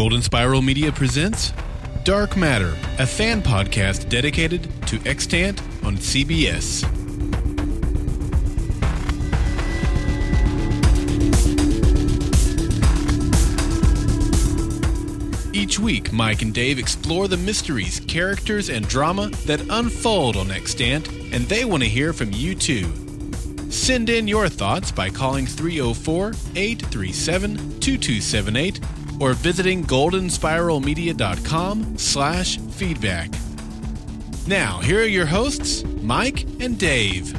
Golden Spiral Media presents Dark Matter, a fan podcast dedicated to extant on CBS. Each week, Mike and Dave explore the mysteries, characters, and drama that unfold on Extant, and they want to hear from you too. Send in your thoughts by calling 304 837 2278 or visiting goldenspiralmedia.com slash feedback. Now, here are your hosts, Mike and Dave.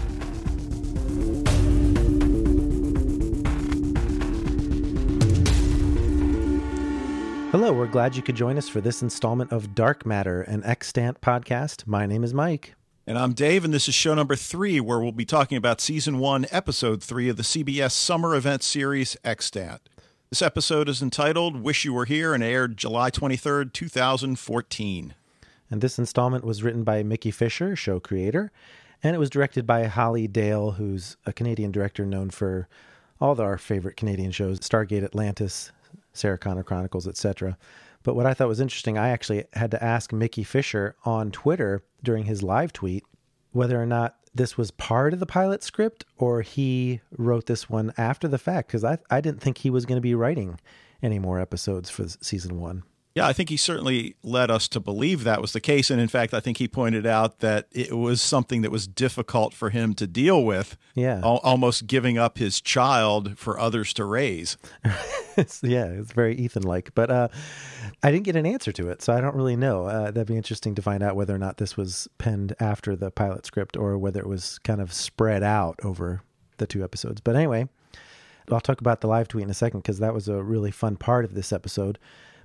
Hello, we're glad you could join us for this installment of Dark Matter, an extant podcast. My name is Mike. And I'm Dave, and this is show number three, where we'll be talking about season one, episode three of the CBS summer event series Extant. This episode is entitled Wish You Were Here and aired July 23rd, 2014. And this installment was written by Mickey Fisher, show creator, and it was directed by Holly Dale, who's a Canadian director known for all our favorite Canadian shows Stargate Atlantis, Sarah Connor Chronicles, etc. But what I thought was interesting, I actually had to ask Mickey Fisher on Twitter during his live tweet whether or not this was part of the pilot script or he wrote this one after the fact because I, I didn't think he was going to be writing any more episodes for season one. Yeah, I think he certainly led us to believe that was the case. And in fact, I think he pointed out that it was something that was difficult for him to deal with. Yeah. Al- almost giving up his child for others to raise. yeah, it's very Ethan like. But uh, I didn't get an answer to it. So I don't really know. Uh, that'd be interesting to find out whether or not this was penned after the pilot script or whether it was kind of spread out over the two episodes. But anyway, I'll talk about the live tweet in a second because that was a really fun part of this episode.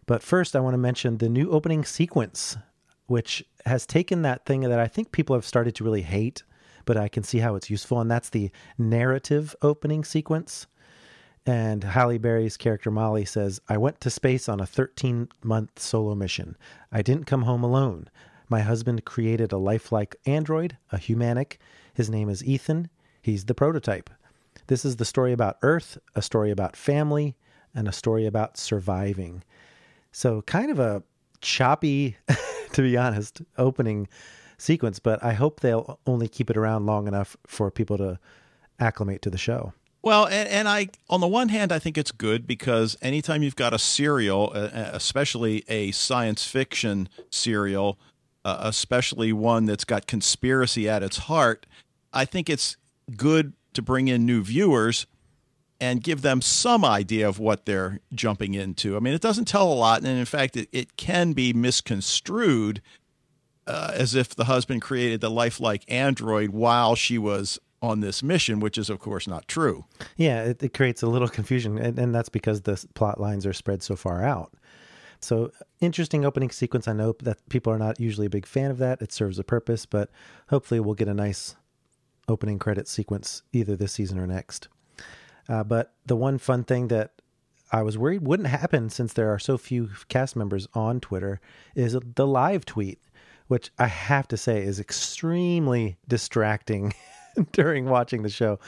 But first, I want to mention the new opening sequence, which has taken that thing that I think people have started to really hate, but I can see how it's useful, and that's the narrative opening sequence. And Halle Berry's character Molly says, I went to space on a 13 month solo mission. I didn't come home alone. My husband created a lifelike android, a Humanich. His name is Ethan. He's the prototype. This is the story about Earth, a story about family, and a story about surviving. So kind of a choppy, to be honest, opening sequence, but I hope they'll only keep it around long enough for people to acclimate to the show. Well, and, and I, on the one hand, I think it's good because anytime you've got a serial, especially a science fiction serial, uh, especially one that's got conspiracy at its heart, I think it's good to bring in new viewers and give them some idea of what they're jumping into. I mean, it doesn't tell a lot, and in fact, it, it can be misconstrued uh, as if the husband created the lifelike android while she was on this mission, which is, of course, not true. Yeah, it, it creates a little confusion, and, and that's because the plot lines are spread so far out. So, interesting opening sequence. I know that people are not usually a big fan of that. It serves a purpose, but hopefully, we'll get a nice opening credit sequence either this season or next. Uh, but the one fun thing that I was worried wouldn't happen since there are so few cast members on Twitter is the live tweet, which I have to say is extremely distracting during watching the show.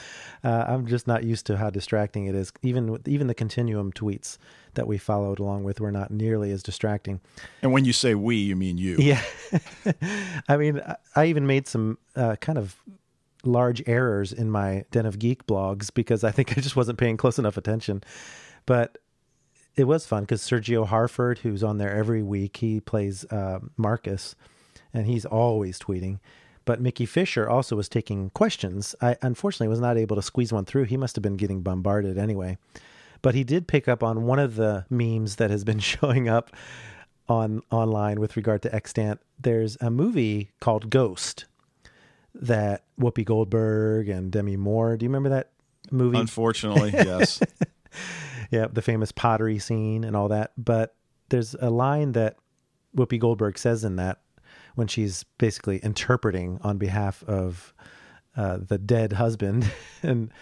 Uh, I'm just not used to how distracting it is. Even even the continuum tweets that we followed along with were not nearly as distracting. And when you say we, you mean you. Yeah. I mean, I even made some uh, kind of large errors in my Den of Geek blogs because I think I just wasn't paying close enough attention. But it was fun because Sergio Harford, who's on there every week, he plays uh, Marcus, and he's always tweeting. But Mickey Fisher also was taking questions. I unfortunately was not able to squeeze one through. He must have been getting bombarded anyway. But he did pick up on one of the memes that has been showing up on online with regard to extant. There's a movie called Ghost that Whoopi Goldberg and Demi Moore. Do you remember that movie? Unfortunately, yes. yeah, the famous pottery scene and all that. But there's a line that Whoopi Goldberg says in that when she's basically interpreting on behalf of uh, the dead husband. and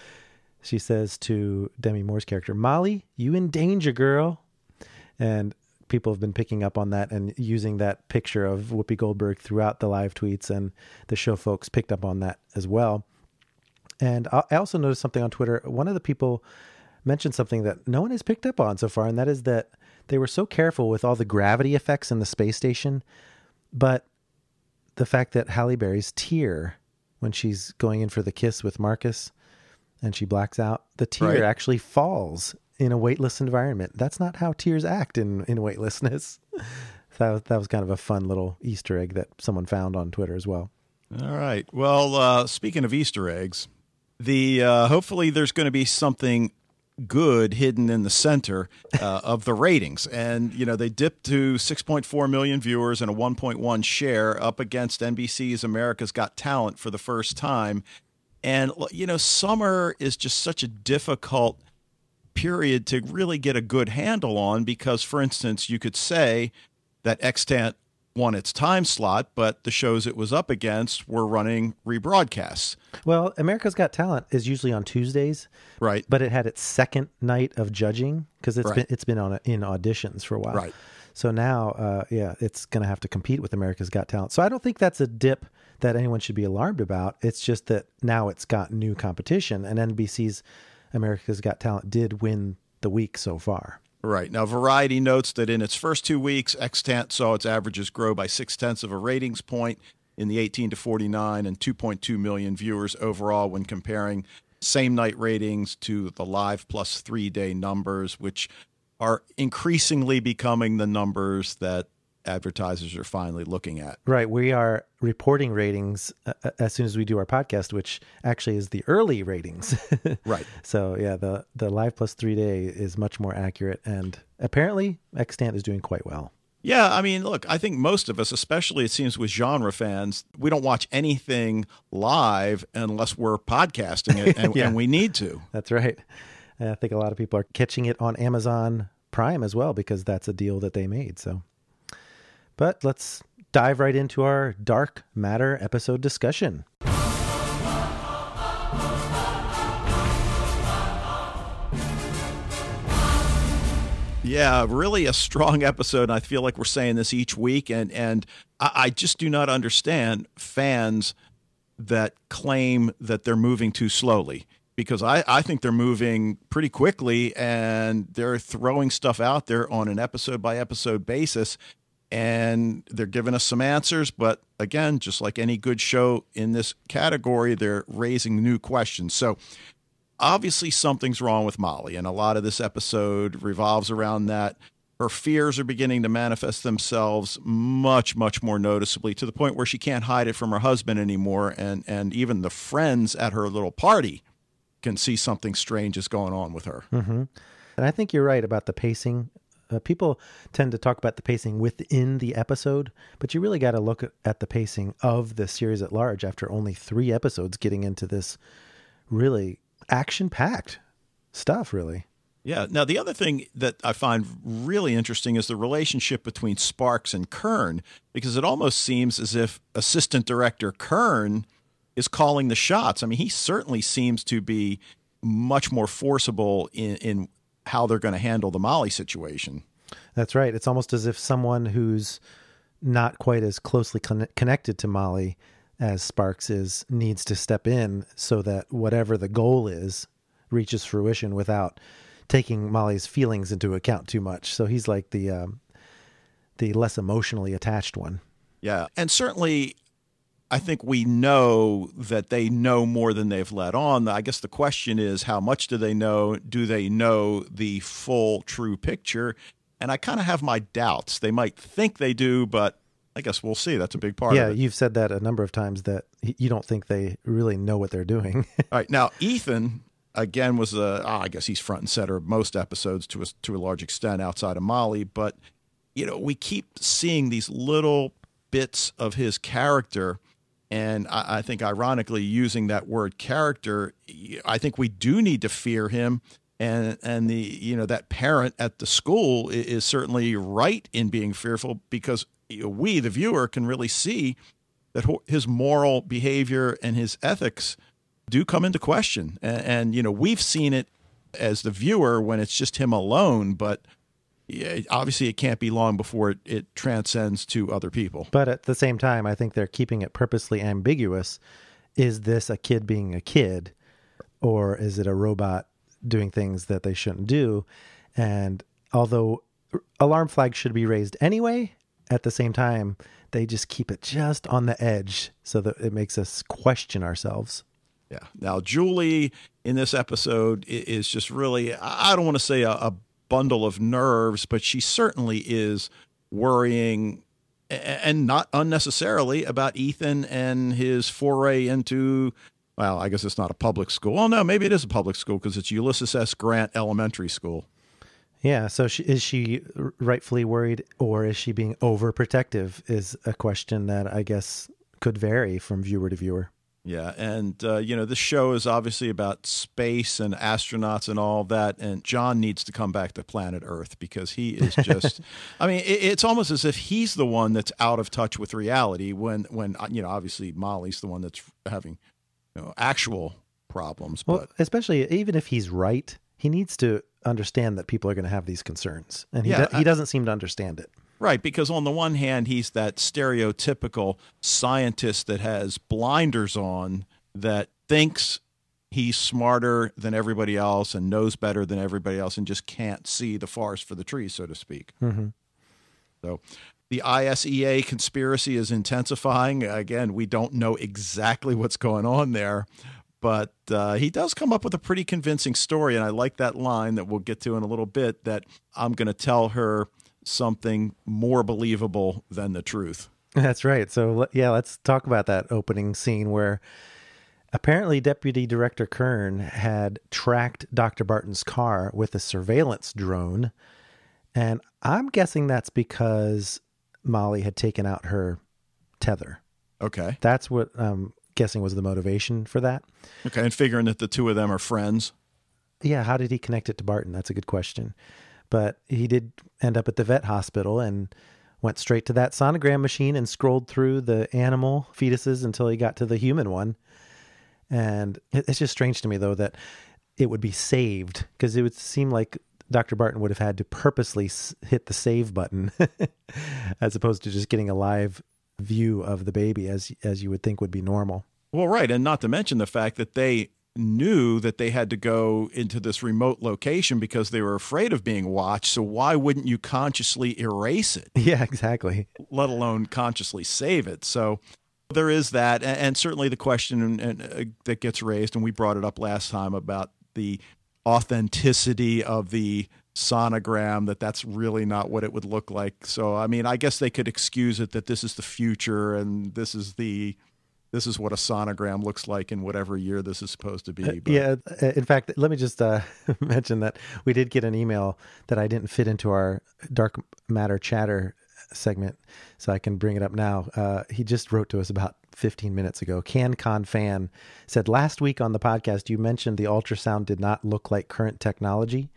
she says to Demi Moore's character, Molly, you in danger, girl. And people have been picking up on that and using that picture of Whoopi Goldberg throughout the live tweets, and the show folks picked up on that as well. And I also noticed something on Twitter. One of the people mentioned something that no one has picked up on so far, and that is that they were so careful with all the gravity effects in the space station, but the fact that Halle Berry's tear when she's going in for the kiss with Marcus and she blacks out, the tear Right. actually falls in a weightless environment. That's not how tears act in, in weightlessness. that, that was kind of a fun little Easter egg that someone found on Twitter as well. All right. Well, uh, speaking of Easter eggs, the uh, hopefully there's going to be something good hidden in the center uh, of the ratings, and you know they dipped to 6.4 million viewers and a 1.1 share up against NBC's America's Got Talent for the first time, and you know summer is just such a difficult period to really get a good handle on because, for instance, you could say that Extant won its time slot, but the shows it was up against were running rebroadcasts. Well, America's Got Talent is usually on Tuesdays, Right. but it had its second night of judging because it's Right. been it's been on in auditions for a while. Right. So now, uh, yeah, it's going to have to compete with America's Got Talent. So I don't think that's a dip that anyone should be alarmed about. It's just that now it's got new competition, and NBC's America's Got Talent did win the week so far. Right. Now, Variety notes that in its first two weeks, Extant saw its averages grow by six tenths of a ratings point in the 18 to 49 and 2.2 million viewers overall when comparing same night ratings to the live plus three day numbers, which are increasingly becoming the numbers that advertisers are finally looking at. Right. We are reporting ratings uh, uh, as soon as we do our podcast, which actually is the early ratings. Right. So yeah, the the live plus three day is much more accurate, and apparently Extant is doing quite well. Yeah, I mean, look, I think most of us, especially it seems with genre fans, we don't watch anything live unless we're podcasting it, and, Yeah. and we need to. That's right. And I think a lot of people are catching it on Amazon Prime as well because that's a deal that they made. So, but let's dive right into our dark matter episode discussion. Yeah, really a strong episode. I feel like we're saying this each week, and and I, I just do not understand fans that claim that they're moving too slowly because I, I think they're moving pretty quickly and they're throwing stuff out there on an episode by episode basis and they're giving us some answers but again just like any good show in this category they're raising new questions so obviously something's wrong with Molly, and a lot of this episode revolves around that. Her fears are beginning to manifest themselves much, much more noticeably to the point where she can't hide it from her husband anymore, and and even the friends at her little party can see something strange is going on with her. Mm-hmm. And I think you're right about the pacing. Uh, people tend to talk about the pacing within the episode, but you really got to look at, the pacing of the series at large after only three episodes getting into this really action packed stuff, really. Yeah. Now, the other thing that I find really interesting is the relationship between Sparks and Kern, because it almost seems as if assistant director Kern is calling the shots. I mean, he certainly seems to be much more forcible in, in how they're going to handle the Molly situation. That's right. It's almost as if someone who's not quite as closely con- connected to Molly as Sparks is needs to step in so that whatever the goal is reaches fruition without taking Molly's feelings into account too much. So he's like the um, the less emotionally attached one. Yeah. And certainly, I think we know that they know more than they've let on. I guess the question is how much do they know? Do they know the full, true picture? And I kind of have my doubts. They might think they do, but I guess we'll see. That's a big part yeah, of it. you've said that a number of times that you don't think they really know what they're doing. All right. Now, Ethan, again, was a, ah, I guess he's front and center of most episodes to a, to a large extent outside of Molly. But, you know, we keep seeing these little bits of his character. And I, I think, ironically, using that word character, I think we do need to fear him. And, and the you know that parent at the school is certainly right in being fearful because we the viewer can really see that his moral behavior and his ethics do come into question. And, and you know, we've seen it as the viewer when it's just him alone, but obviously it can't be long before it, it transcends to other people. But at the same time, I think they're keeping it purposely ambiguous. Is this a kid being a kid, or is it a robot doing things that they shouldn't do? And although alarm flags should be raised anyway. At the same time, they just keep it just on the edge so that it makes us question ourselves. Yeah. Now, Julie in this episode is just really, I don't want to say a, a bundle of nerves, but she certainly is worrying and not unnecessarily about Ethan and his foray into well, I guess it's not a public school. Oh no, maybe it is a public school because it's Ulysses S. Grant Elementary School. Yeah. So she, is she rightfully worried, or is she being overprotective? Is a question that I guess could vary from viewer to viewer. Yeah, and uh, you know this show is obviously about space and astronauts and all that, and John needs to come back to planet Earth because he is just—I mean, it, it's almost as if he's the one that's out of touch with reality. When, when uh, you know, obviously Molly's the one that's having you know, actual problems. Well, but especially even if he's right, he needs to understand that people are going to have these concerns, and he Yeah, do- he doesn't seem to understand it. Right, because on the one hand, he's that stereotypical scientist that has blinders on that thinks he's smarter than everybody else and knows better than everybody else and just can't see the forest for the trees, so to speak. Mhm. So the ISEA conspiracy is intensifying. Again, we don't know exactly what's going on there. But uh, he does come up with a pretty convincing story, and I like that line that we'll get to in a little bit. That I'm going to tell her something more believable than the truth. That's right. So yeah, let's talk about that opening scene where apparently Deputy Director Kern had tracked Dr. Barton's car with a surveillance drone, and I'm guessing that's because Molly had taken out her tether. Okay. That's what I'm guessing was the motivation for that. Okay. And figuring that the two of them are friends. Yeah, how did he connect it to Barton? That's a good question. But he did end up at the vet hospital and went straight to that sonogram machine and scrolled through the animal fetuses until he got to the human one. And it's just strange to me, though, that it would be saved because it would seem like Dr. Barton would have had to purposely hit the save button as opposed to just getting a live view of the baby as as you would think would be normal. Well, right. And not to mention the fact that they knew that they had to go into this remote location because they were afraid of being watched. So why wouldn't you consciously erase it? Yeah, exactly. let alone consciously save it. So there is that, and, and certainly the question and, and, uh, that gets raised, and we brought it up last time about the authenticity of the sonogram that that's really not what it would look like so i mean i guess they could excuse it that this is the future and this is the this is what a sonogram looks like in whatever year this is supposed to be but- Yeah. uh, In fact, let me just uh, mention that we did get an email that I didn't fit into our dark matter chatter segment, so I can bring it up now. Uh, he just wrote to us about 15 minutes ago. CanCon fan said last week on the podcast you mentioned the ultrasound did not look like current technology.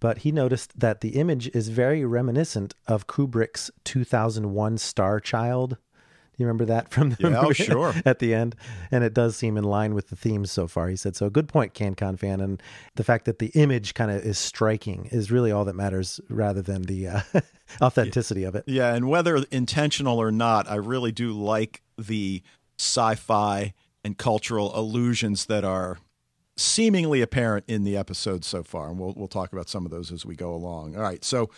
But he noticed that the image is very reminiscent of Kubrick's 2001 Star Child. You remember that from the Yeah, oh, movie sure. at the end? And it does seem in line with the themes so far. He said, so good point, CanCon fan. And the fact that the image kind of is striking is really all that matters rather than the uh, authenticity of it. Yeah, and whether intentional or not, I really do like the sci-fi and cultural allusions that are seemingly apparent in the episode so far, and we'll we'll talk about some of those as we go along. All right, so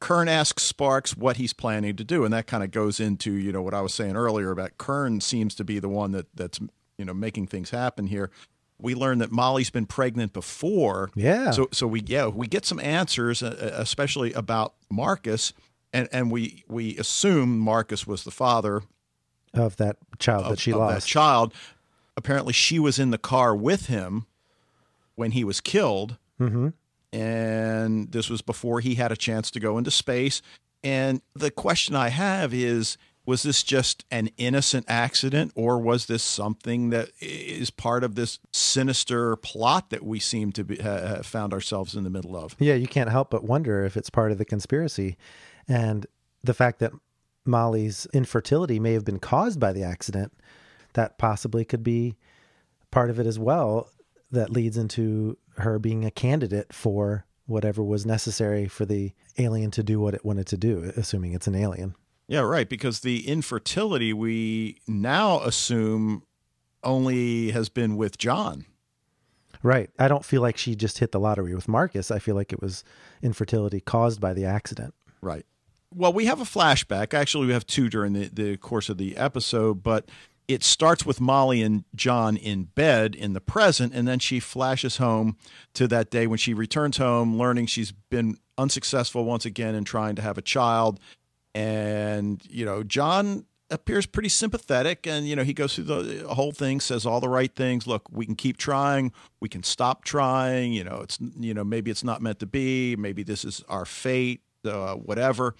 Kern asks Sparks what he's planning to do, and that kind of goes into you know what I was saying earlier about Kern seems to be the one that that's you know making things happen here. We learn that Molly's been pregnant before, Yeah. so so we yeah we get some answers, uh, especially about Marcus, and and we we assume Marcus was the father Of that child of, that she of lost. that child. Apparently, she was in the car with him when he was killed, hmm and this was before he had a chance to go into space. And the question I have is. Was this just an innocent accident, or was this something that is part of this sinister plot that we seem to be, ha, found ourselves in the middle of? Yeah, you can't help but wonder if it's part of the conspiracy. And the fact that Molly's infertility may have been caused by the accident, that possibly could be part of it as well, that leads into her being a candidate for whatever was necessary for the alien to do what it wanted to do, assuming it's an alien. Yeah, right. Because the infertility we now assume only has been with John. Right. I don't feel like she just hit the lottery with Marcus. I feel like it was infertility caused by the accident. Right. Well, we have a flashback. Actually, we have two during the, the course of the episode, but it starts with Molly and John in bed in the present, and then she flashes home to that day when she returns home, learning she's been unsuccessful once again in trying to have a child. And, you know, John appears pretty sympathetic and you know he goes through the whole thing says all the right things. Look we can keep trying. We can stop trying. You know it's you know maybe it's not meant to be. Maybe this is our fate uh, whatever.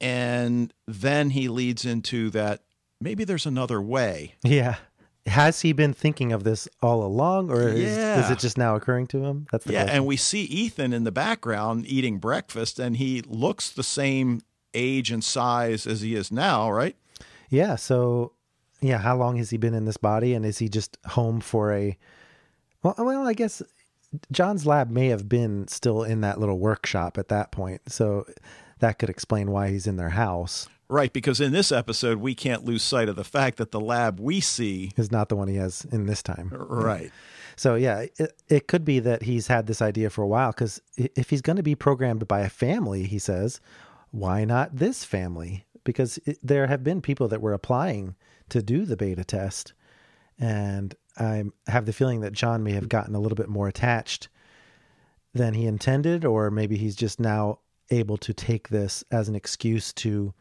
And then he leads into that maybe there's another way. Yeah. Has he been thinking of this all along, or is, Yeah. is it just now occurring to him? That's the Yeah, question. and we see Ethan in the background eating breakfast, and he looks the same age and size as he is now, right? yeah. So, yeah, how long has he been in this body, and is he just home for a? Well, well, I guess John's lab may have been still in that little workshop at that point, so that could explain why he's in their house. Right, because in this episode, we can't lose sight of the fact that the lab we see. Is not the one he has in this time. Right. So yeah, it, it could be that he's had this idea for a while because if he's going to be programmed by a family, he says, why not this family? Because it, there have been people that were applying to do the beta test, and I have the feeling that John may have gotten a little bit more attached than he intended, or maybe he's just now able to take this as an excuse to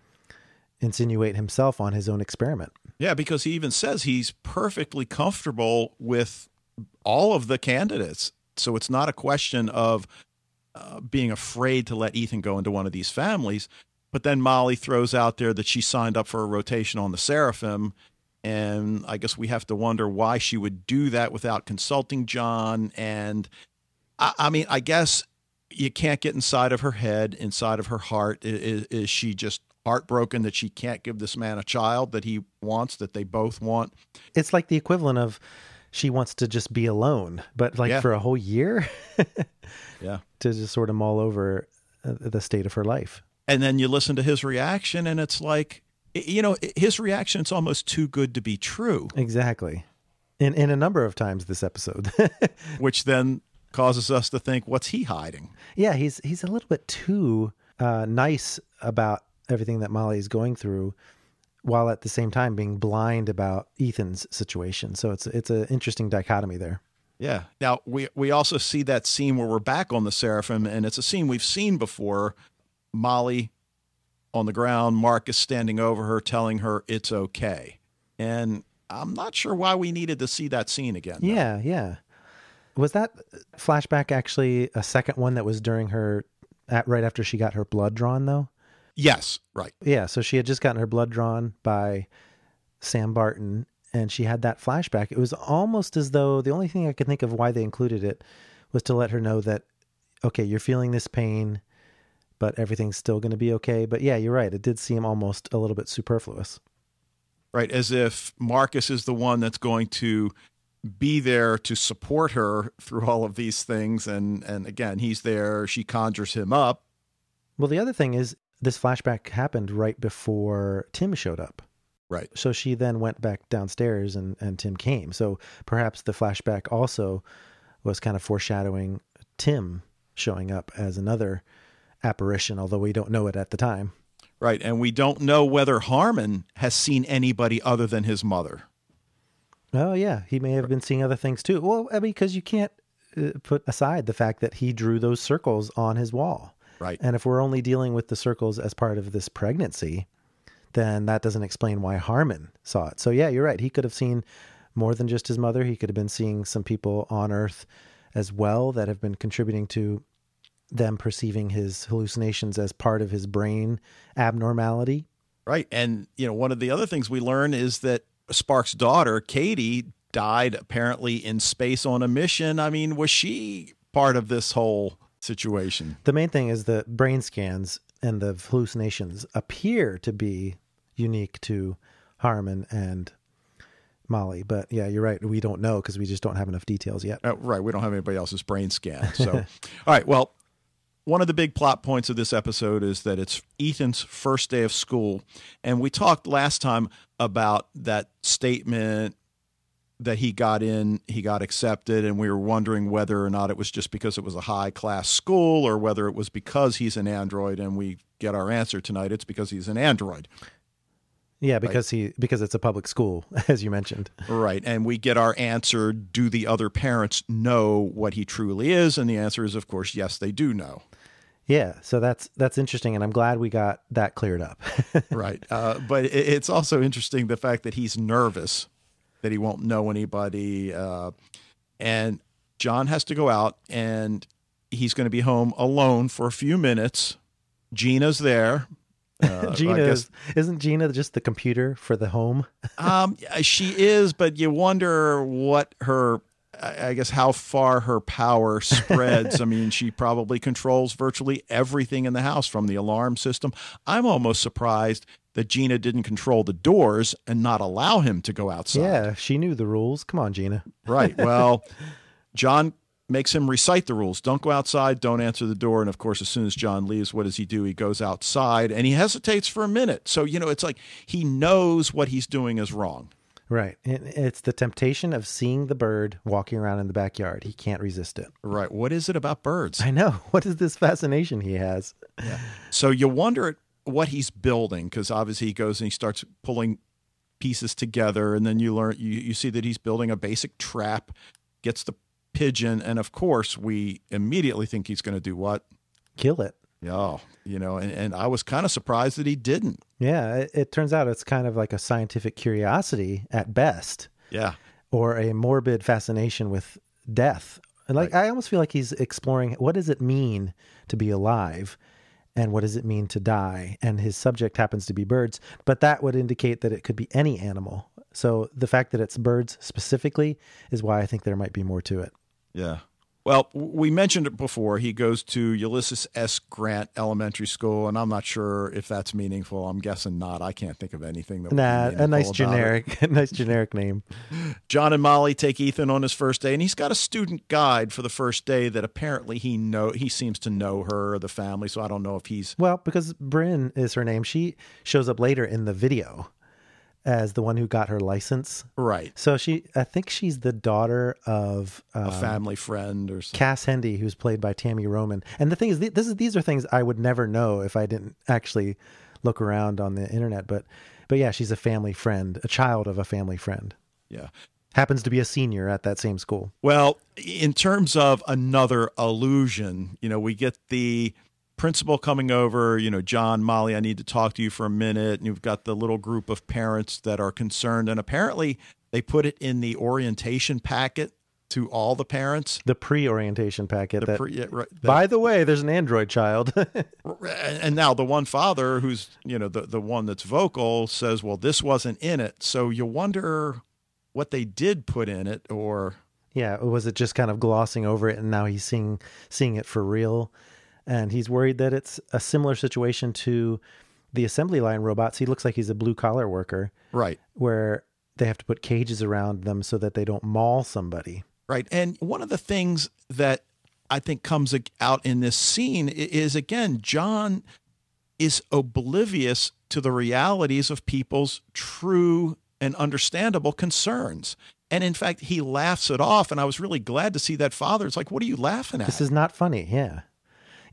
insinuate himself on his own experiment. Yeah, because he even says he's perfectly comfortable with all of the candidates. So it's not a question of uh, being afraid to let Ethan go into one of these families. But then Molly throws out there that she signed up for a rotation on the Seraphim. And I guess we have to wonder why she would do that without consulting John. And I, I mean, I guess you can't get inside of her head, inside of her heart. Is, is she just heartbroken that she can't give this man a child that he wants, that they both want? it's like the equivalent of she wants to just be alone, but like Yeah. for a whole year Yeah. to just sort of mull over uh, the state of her life. And then you listen to his reaction, and it's like, you know, his reaction is almost too good to be true, Exactly. In in a number of times this episode. which then causes us to think, what's he hiding? yeah, he's he's a little bit too uh, nice about everything that Molly is going through, while at the same time being blind about Ethan's situation. So it's it's an interesting dichotomy there. Yeah. Now we we also see that scene where we're back on the Seraphim, and it's a scene we've seen before. Molly on the ground, Marcus standing over her, telling her it's okay. And I'm not sure why we needed to see that scene again. though. Yeah, yeah. Was that flashback actually a second one that was during her at right after she got her blood drawn though? Yes. Right. Yeah, so she had just gotten her blood drawn by Sam Barton and she had that flashback. It was almost as though the only thing I could think of why they included it was to let her know that okay, you're feeling this pain, but everything's still going to be okay. But yeah, you're right. It did seem almost a little bit superfluous. Right. As if Marcus is the one that's going to be there to support her through all of these things. And and again, he's there. She conjures him up. Well, the other thing is this flashback happened right before Tim showed up. Right. So she then went back downstairs and, and Tim came. So perhaps the flashback also was kind of foreshadowing Tim showing up as another apparition, although we don't know it at the time. Right. And we don't know whether Harmon has seen anybody other than his mother. Oh, yeah. He may have been seeing other things too. Well, I mean, because you can't uh, put aside the fact that he drew those circles on his wall. Right. And if we're only dealing with the circles as part of this pregnancy, then that doesn't explain why Harmon saw it. So, yeah, you're right. He could have seen more than just his mother. He could have been seeing some people on Earth as well that have been contributing to them perceiving his hallucinations as part of his brain abnormality. Right. And, you know, one of the other things we learn is that Spark's daughter, Katie, died apparently in space on a mission. I mean, was she part of this whole situation? The main thing is the brain scans and the hallucinations appear to be unique to Harmon and Molly. But yeah, you're right. We don't know because we just don't have enough details yet. Uh, right. We don't have anybody else's brain scan. So, all right. Well, one of the big plot points of this episode is that it's Ethan's first day of school. And we talked last time about that statement that he got in, he got accepted, and we were wondering whether or not it was just because it was a high class school or whether it was because he's an android. And we get our answer tonight. It's because he's an android. Yeah, because he because it's a public school, as you mentioned. Right. And we get our answer do the other parents know what he truly is? And the answer is of course yes, they do know. Yeah, so that's that's interesting, and I'm glad we got that cleared up. right. Uh, but it, it's also interesting the fact that he's nervous that he won't know anybody, uh, and John has to go out, and he's going to be home alone for a few minutes. Gina's there. Uh, Gina is, isn't Gina just the computer for the home? um, she is, but you wonder what her I guess how far her power spreads. I mean, she probably controls virtually everything in the house from the alarm system. I'm almost surprised that Gina didn't control the doors and not allow him to go outside. Yeah, she knew the rules. Come on, Gina. Right. Well, John makes him recite the rules. Don't go outside, don't answer the door. And of course, as soon as John leaves, what does he do? He goes outside and he hesitates for a minute. So, you know, it's like he knows what he's doing is wrong. Right. It's the temptation of seeing the bird walking around in the backyard. He can't resist it. Right. What is it about birds? I know. What is this fascination he has? Yeah. So you wonder what he's building because obviously he goes and he starts pulling pieces together and then you learn you, you see that he's building a basic trap gets the pigeon and of course we immediately think he's going to do what kill it Oh, you know, and, and I was kind of surprised that he didn't. Yeah, it, it turns out it's kind of like a scientific curiosity at best. Yeah. Or a morbid fascination with death. Like right. I almost feel like he's exploring what does it mean to be alive and what does it mean to die? And his subject happens to be birds, but that would indicate that it could be any animal. So the fact that it's birds specifically is why I think there might be more to it. Yeah. Well, we mentioned it before. He goes to Ulysses S. Grant Elementary School, and I'm not sure if that's meaningful. I'm guessing not. I can't think of anything that. Nah, a nice generic, a nice generic name. John and Molly take Ethan on his first day, and he's got a student guide for the first day that apparently he know he seems to know her or the family. So I don't know if he's well because Bryn is her name. She shows up later in the video as the one who got her license. Right. So she, I think she's the daughter of um, a family friend or something. Cass Hendy, who's played by Tammy Roman. And the thing is, this is these are things I would never know if I didn't actually look around on the internet. But, but yeah, she's a family friend, a child of a family friend. Yeah. Happens to be a senior at that same school. Well, in terms of another illusion, you know, we get the principal coming over, you know, John, Molly, I need to talk to you for a minute. And you've got the little group of parents that are concerned. And apparently they put it in the orientation packet to all the parents. The pre-orientation packet. The pre, yeah, right, that, by the way, there's an Android child. and now the one father who's, you know, the, the one that's vocal says, well, this wasn't in it. So you wonder what they did put in it or. Yeah, was it just kind of glossing over it and now he's seeing seeing it for real? And he's worried that it's a similar situation to the assembly line robots. He looks like he's a blue collar worker, right? Where they have to put cages around them so that they don't maul somebody, right? And one of the things that I think comes out in this scene is again John is oblivious to the realities of people's true and understandable concerns. And in fact, he laughs it off. And I was really glad to see that father. It's like, what are you laughing at? This is not funny. Yeah.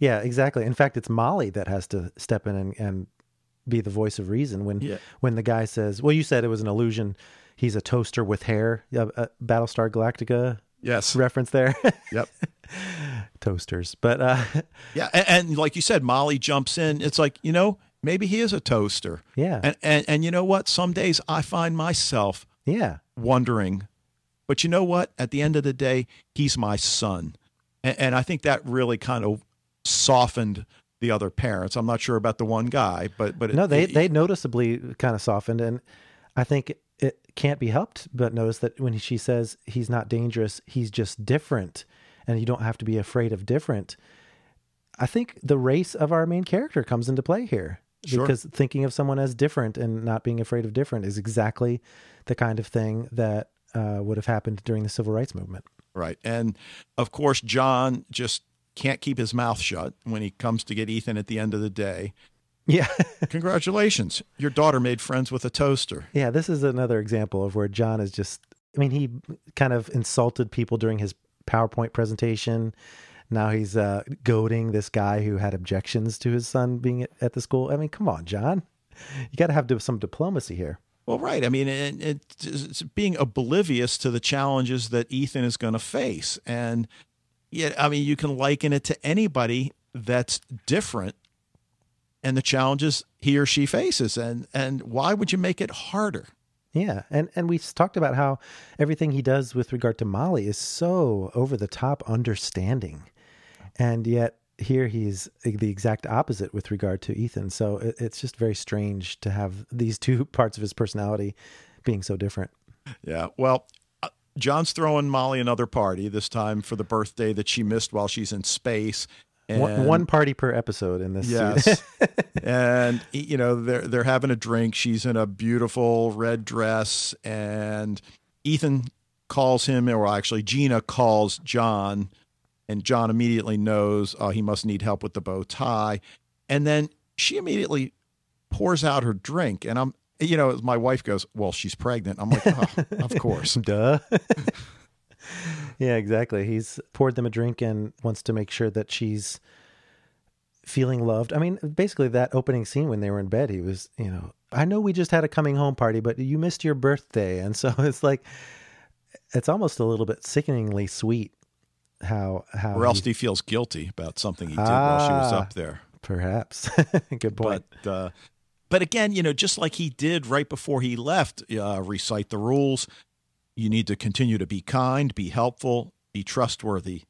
Yeah, exactly. In fact, it's Molly that has to step in and, and be the voice of reason when yeah. when the guy says, "Well, you said it was an illusion. He's a toaster with hair." Uh, uh, Battlestar Galactica. Yes. Reference there. Yep. Toasters, but uh, yeah, and, and like you said, Molly jumps in. It's like you know maybe he is a toaster. Yeah. And and and you know what? Some days I find myself yeah wondering, but you know what? At the end of the day, he's my son, and, and I think that really kind of softened the other parents. I'm not sure about the one guy, but but no, they it, they noticeably kind of softened, and I think it can't be helped but notice that when she says he's not dangerous, he's just different, and you don't have to be afraid of different. I think the race of our main character comes into play here sure. because thinking of someone as different and not being afraid of different is exactly the kind of thing that uh, would have happened during the civil rights movement. Right, and of course, John just can't keep his mouth shut when he comes to get Ethan at the end of the day. Yeah. Congratulations. Your daughter made friends with a toaster. Yeah, this is another example of where John is just I mean, he kind of insulted people during his PowerPoint presentation. Now he's uh, goading this guy who had objections to his son being at, the school. I mean, come on, John. You got to have some diplomacy here. Well, right. I mean, it, it's being oblivious to the challenges that Ethan is going to face. And yet, I mean, you can liken it to anybody that's different and the challenges he or she faces. And, and why would you make it harder? Yeah, and and we talked about how everything he does with regard to Molly is so over the top understanding, and yet here he's the exact opposite with regard to Ethan. So it, it's just very strange to have these two parts of his personality being so different. Yeah, well, John's throwing Molly another party this time for the birthday that she missed while she's in space. And, one, one, party per episode in this. Yes, and you know they're they're having a drink. She's in a beautiful red dress, and Ethan calls him, or actually Gina calls John, and John immediately knows uh, he must need help with the bow tie, and then she immediately pours out her drink, and I'm, you know, my wife goes, "Well, she's pregnant." I'm like, oh, "Of course, duh." yeah, exactly. He's poured them a drink and wants to make sure that she's feeling loved. I mean, basically that opening scene when they were in bed, he was, you know, I know we just had a coming home party, but you missed your birthday. And so it's like it's almost a little bit sickeningly sweet how how or else he, he feels guilty about something he did ah, while she was up there. Perhaps. Good point. But, uh, but again, you know, just like he did right before he left, uh, recite the rules, you need to continue to be kind, be helpful, be trustworthy,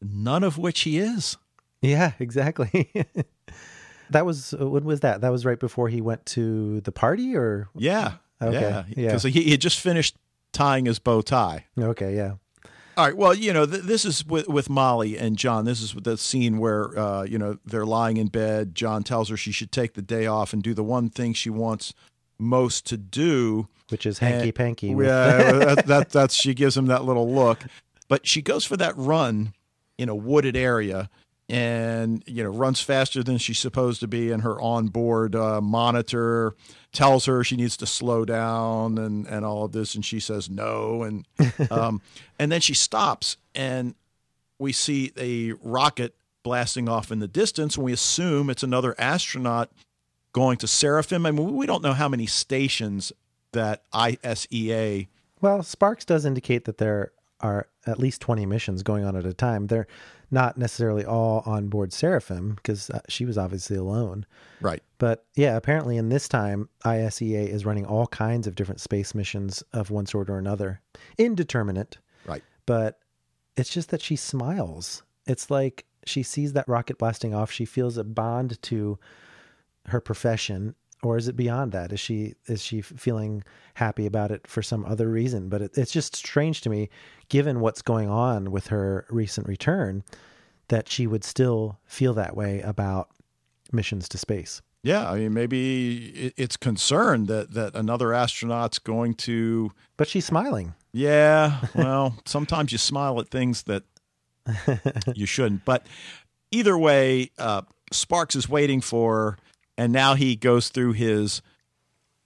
none of which he is. Yeah, exactly. that was uh, when was that? That was right before he went to the party or Yeah. Okay. Yeah. Because he, he had just finished tying his bow tie. Okay, yeah. All right. Well, you know, th- this is with, with Molly and John. This is the scene where, uh, you know, they're lying in bed. John tells her she should take the day off and do the one thing she wants most to do, which is hanky panky. Yeah, that, that, that's she gives him that little look, but she goes for that run in a wooded area and you know runs faster than she's supposed to be and her onboard uh, monitor tells her she needs to slow down and and all of this and she says no and um, and then she stops and we see a rocket blasting off in the distance and we assume it's another astronaut going to Seraphim. I mean, we don't know how many stations that ISEA. Well, Sparks does indicate that there are at least 20 missions going on at a time. They're not necessarily all on board Seraphim because uh, she was obviously alone. Right. But yeah, apparently in this time, ISEA is running all kinds of different space missions of one sort or another. Indeterminate. Right. But it's just that she smiles. It's like she sees that rocket blasting off. She feels a bond to her profession or is it beyond that? Is she is she feeling happy about it for some other reason? But it, it's just strange to me given what's going on with her recent return that she would still feel that way about missions to space. Yeah i mean maybe it's concerned that that another astronaut's going to but she's smiling. Yeah well sometimes you smile at things that you shouldn't. But either way uh, sparks is waiting for and now he goes through his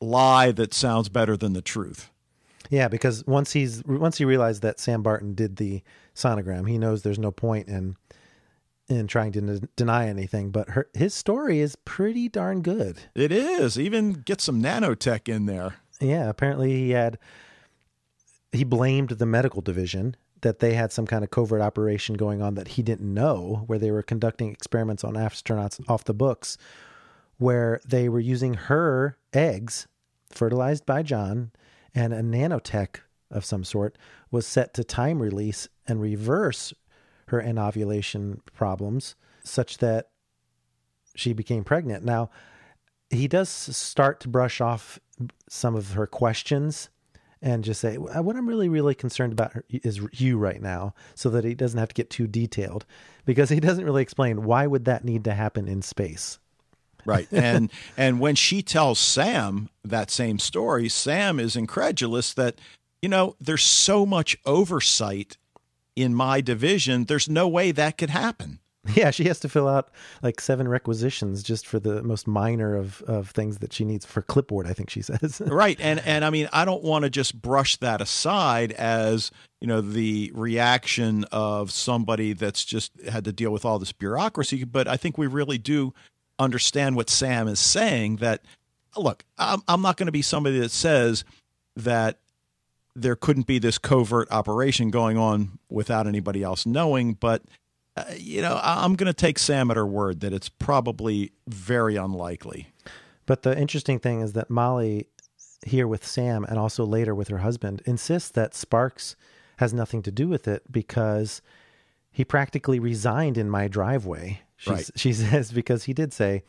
lie that sounds better than the truth. Yeah, because once he's once he realized that Sam Barton did the sonogram, he knows there's no point in in trying to n- deny anything. But her, his story is pretty darn good. It is. Even get some nanotech in there. Yeah, apparently he had he blamed the medical division that they had some kind of covert operation going on that he didn't know, where they were conducting experiments on astronauts off the books where they were using her eggs, fertilized by John, and a nanotech of some sort was set to time release and reverse her anovulation problems such that she became pregnant. Now, he does start to brush off some of her questions and just say, What I'm really, really concerned about is you right now, so that he doesn't have to get too detailed because he doesn't really explain why would that need to happen in space. Right. And and when she tells Sam that same story, Sam is incredulous that you know, there's so much oversight in my division, there's no way that could happen. Yeah, she has to fill out like seven requisitions just for the most minor of, of things that she needs for clipboard, I think she says. right. And and I mean, I don't want to just brush that aside as, you know, the reaction of somebody that's just had to deal with all this bureaucracy, but I think we really do understand what Sam is saying that look, I'm I'm not going to be somebody that says that there couldn't be this covert operation going on without anybody else knowing, but uh, you know, I'm going to take Sam at her word that it's probably very unlikely. But the interesting thing is that Molly, here with Sam and also later with her husband, insists that Sparks has nothing to do with it because he practically resigned in my driveway. Right. She says, because he did say,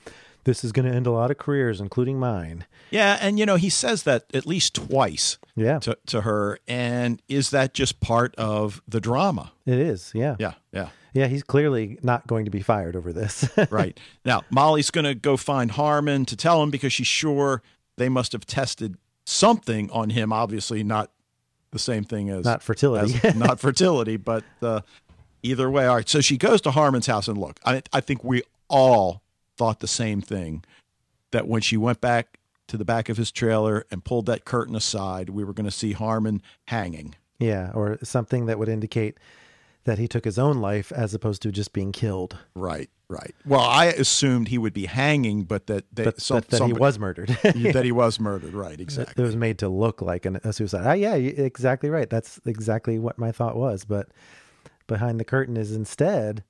this is going to end a lot of careers, including mine. Yeah, and you know, he says that at least twice Yeah, to, to her. And is that just part of the drama? it is. Yeah. Yeah, yeah. Yeah, he's clearly not going to be fired over this. Right. now, Molly's going to go find Harmon to tell him because she's sure they must have tested something on him. Obviously, not the same thing as not fertility. as not fertility, but uh, either way. All right. So she goes to Harmon's house and look, I, I think we all thought the same thing that when she went back to the back of his trailer and pulled that curtain aside, we were going to see Harmon hanging. yeah, or something that would indicate that he took his own life as opposed to just being killed. Right. Right. Well, I assumed he would be hanging, but that they, But, some, but that he was murdered. that he was murdered. Right. Exactly. It was made to look like an, a suicide. Ah, yeah, exactly right. That's exactly what my thought was. But behind the curtain is instead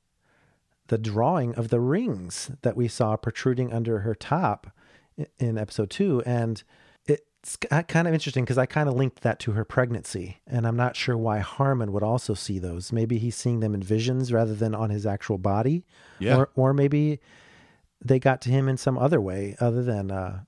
the drawing of the rings that we saw protruding under her top in episode two. And it's kind of interesting because I kind of linked that to her pregnancy. And I'm not sure why Harmon would also see those. Maybe he's seeing them in visions rather than on his actual body. Yeah. Or, or maybe they got to him in some other way other than uh,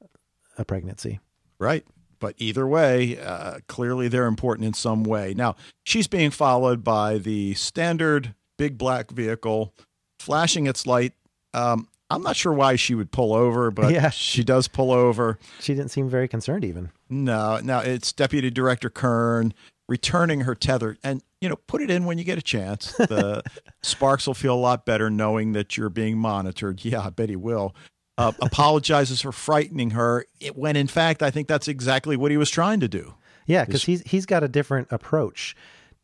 a pregnancy. Right. But either way, uh, clearly they're important in some way. Now, she's being followed by the standard big black vehicle flashing its light. Um, I'm not sure why she would pull over, but Yeah. she does pull over. She didn't seem very concerned, even. No, no, it's Deputy Director Kern returning her tether. And, you know, put it in when you get a chance. The Sparks will feel a lot better knowing that you're being monitored. Yeah, I bet he will. Uh, apologizes for frightening her, it- when in fact, I think that's exactly what he was trying to do. Yeah, because he's he's got a different approach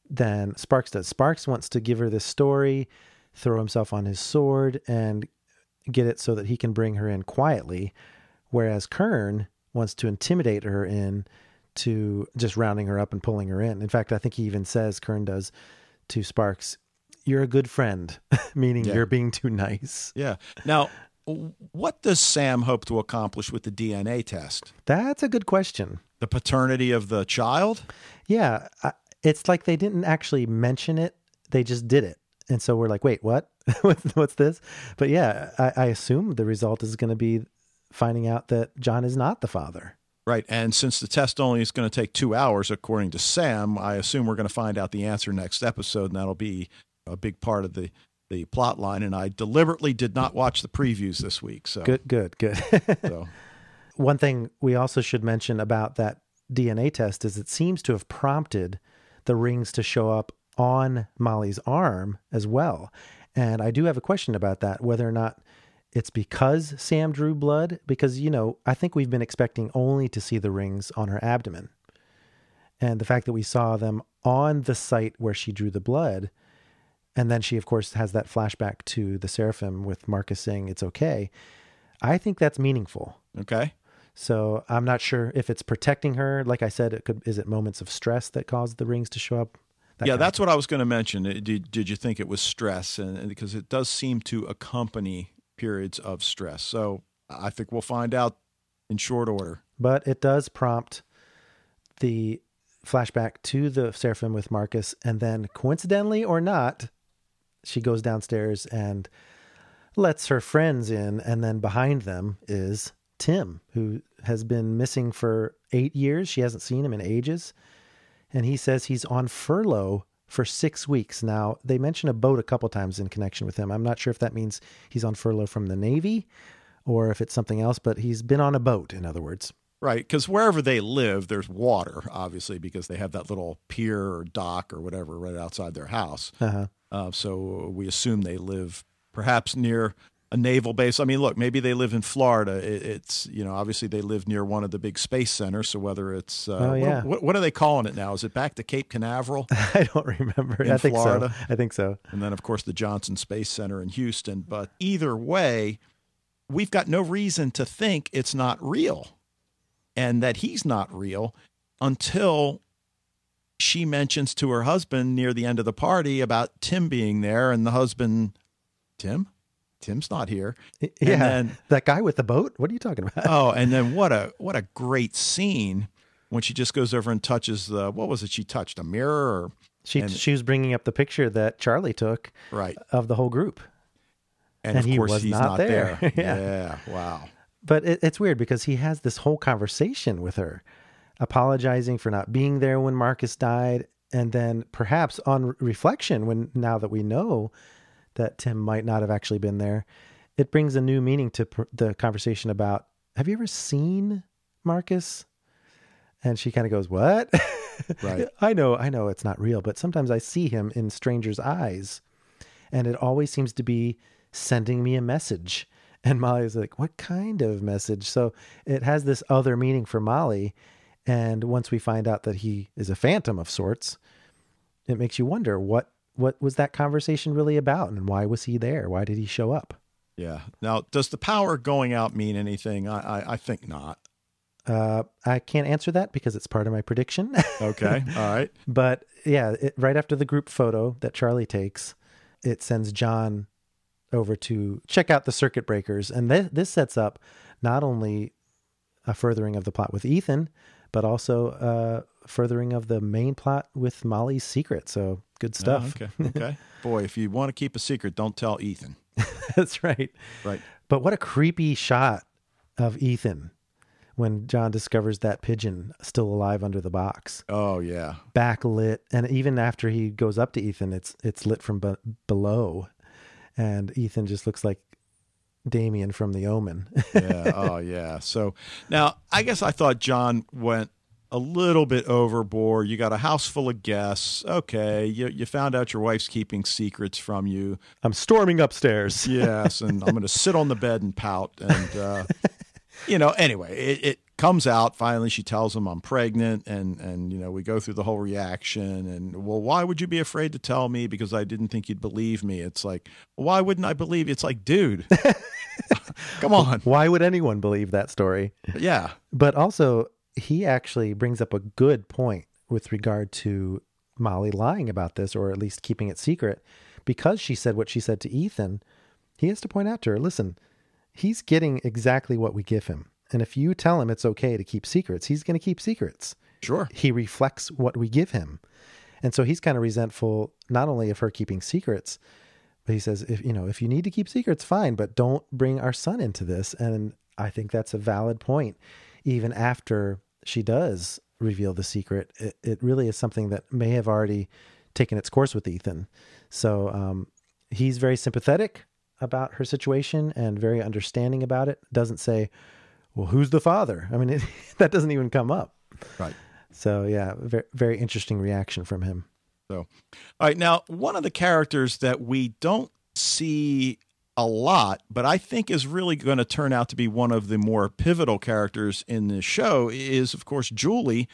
than Sparks does. Sparks wants to give her this story, throw himself on his sword, and get it so that he can bring her in quietly, whereas Kern wants to intimidate her in to just rounding her up and pulling her in. In fact, I think he even says Kern does to Sparks, "You're a good friend," meaning Yeah. you're being too nice. Yeah. Now, what does Sam hope to accomplish with the DNA test? That's a good question. The paternity of the child? Yeah, I, it's like they didn't actually mention it; they just did it, and so we're like, "Wait, what? what's, what's this?" But yeah, I, I assume the result is going to be finding out that John is not the father. Right. And since the test only is going to take two hours, according to Sam, I assume we're going to find out the answer next episode, and that'll be a big part of the, the plot line. And I deliberately did not watch the previews this week. So, Good, good, good. so One thing we also should mention about that DNA test is it seems to have prompted the rings to show up on Molly's arm as well. And I do have a question about that whether or not it's because Sam drew blood. Because, you know, I think we've been expecting only to see the rings on her abdomen. And the fact that we saw them on the site where she drew the blood, and then she, of course, has that flashback to the seraphim with Marcus saying it's okay. I think that's meaningful. okay. So I'm not sure if it's protecting her. Like I said, it could is it moments of stress that caused the rings to show up? That yeah, that's what I was going to mention. Did, did you think it was stress? And, and because it does seem to accompany periods of stress. So I think we'll find out in short order. but it does prompt the flashback to the seraphim with Marcus, and then coincidentally or not, she goes downstairs and lets her friends in, and then behind them is Tim, who has been missing for eight years. She hasn't seen him in ages, and he says he's on furlough for six weeks now. They mention a boat a couple times in connection with him. I'm not sure if that means he's on furlough from the Navy or if it's something else, but he's been on a boat, in other words. Right, because wherever they live, there's water, obviously, because they have that little pier or dock or whatever right outside their house. Uh-huh. Uh, so we assume they live perhaps near a naval base. I mean, look, maybe they live in Florida. It, it's you know, obviously they live near one of the big space centers. So whether it's uh, Oh, yeah. what, what, what are they calling it now? Is it back to Cape Canaveral? I don't remember. In I think Florida? so. I think so. and then of course the Johnson Space Center in Houston. But either way, we've got no reason to think it's not real and that he's not real until she mentions to her husband near the end of the party about Tim being there and the husband Tim Tim's not here. Yeah, then- that guy with the boat. What are you talking about? Oh, and then what a what a great scene when she just goes over and touches the what was it she touched a mirror or she and- she was bringing up the picture that Charlie took right of the whole group. and, And of he course was he's not not, there. there. Yeah. yeah wow But it, it's weird because he has this whole conversation with her, apologizing for not being there when Marcus died, and then perhaps on reflection, when now that we know that Tim might not have actually been there, it brings a new meaning to pr- the conversation about Have you ever seen Marcus? And she kind of goes, "What?" Right. I know, I know it's not real, but sometimes I see him in strangers' eyes, and it always seems to be sending me a message. And Molly's like, "What kind of message?" So it has this other meaning for Molly, and once we find out that he is a phantom of sorts, it makes you wonder what what was that conversation really about, and why was he there? Why did he show up? Yeah. Now, does the power going out mean anything? I I, I think not. Uh, I can't answer that because it's part of my prediction. Okay. All right. But yeah, it, right after the group photo that Charlie takes, it sends John over to check out the circuit breakers. And th- this sets up not only a furthering of the plot with Ethan, but also a furthering of the main plot with Molly's secret. So good oh, stuff. Oh, okay. Okay. Boy, if you want to keep a secret, don't tell Ethan. That's right. Right. But what a creepy shot of Ethan when John discovers that pigeon still alive under the box. Oh yeah. backlit and even after he goes up to Ethan it's it's lit from be- below and Ethan just looks like Damien from the Omen. Yeah. oh yeah. So now I guess I thought John went a little bit overboard. You got a house full of guests. Okay. You you found out your wife's keeping secrets from you. I'm storming upstairs. Yes, and I'm going to sit on the bed and pout. And uh, you know, anyway, it, it comes out. Finally, she tells him I'm pregnant, and and you know, we go through the whole reaction. And well, why would you be afraid to tell me? Because I didn't think you'd believe me. It's like, why wouldn't I believe you? It's like, dude, come on, Why would anyone believe that story? yeah, But also he actually brings up a good point with regard to Molly lying about this or at least keeping it secret because she said what she said to Ethan. He has to point out to her, listen, he's getting exactly what we give him. And if you tell him it's okay to keep secrets, he's going to keep secrets. sure, he reflects what we give him. And so he's kind of resentful not only of her keeping secrets, but he says, if you know, if you need to keep secrets, fine, but don't bring our son into this. And I think that's a valid point. Even after she does reveal the secret, it, it really is something that may have already taken its course with Ethan. So um, he's very sympathetic about her situation and very understanding about it. Doesn't say, well, who's the father? I mean, it, that doesn't even come up. right. So yeah, very very interesting reaction from him. So, all right. Now, one of the characters that we don't see a lot, but I think is really going to turn out to be one of the more pivotal characters in the show is, of course, Julie.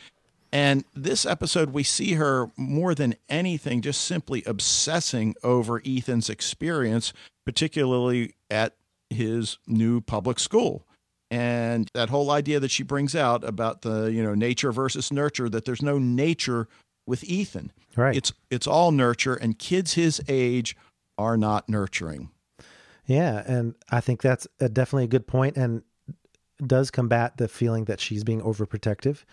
And this episode, we see her more than anything just simply obsessing over Ethan's experience, particularly at his new public school. And that whole idea that she brings out about the, you know, nature versus nurture, that there's no nature with Ethan. Right. It's it's all nurture, and kids his age are not nurturing. Yeah, and I think that's a, definitely a good point, and does combat the feeling that she's being overprotective,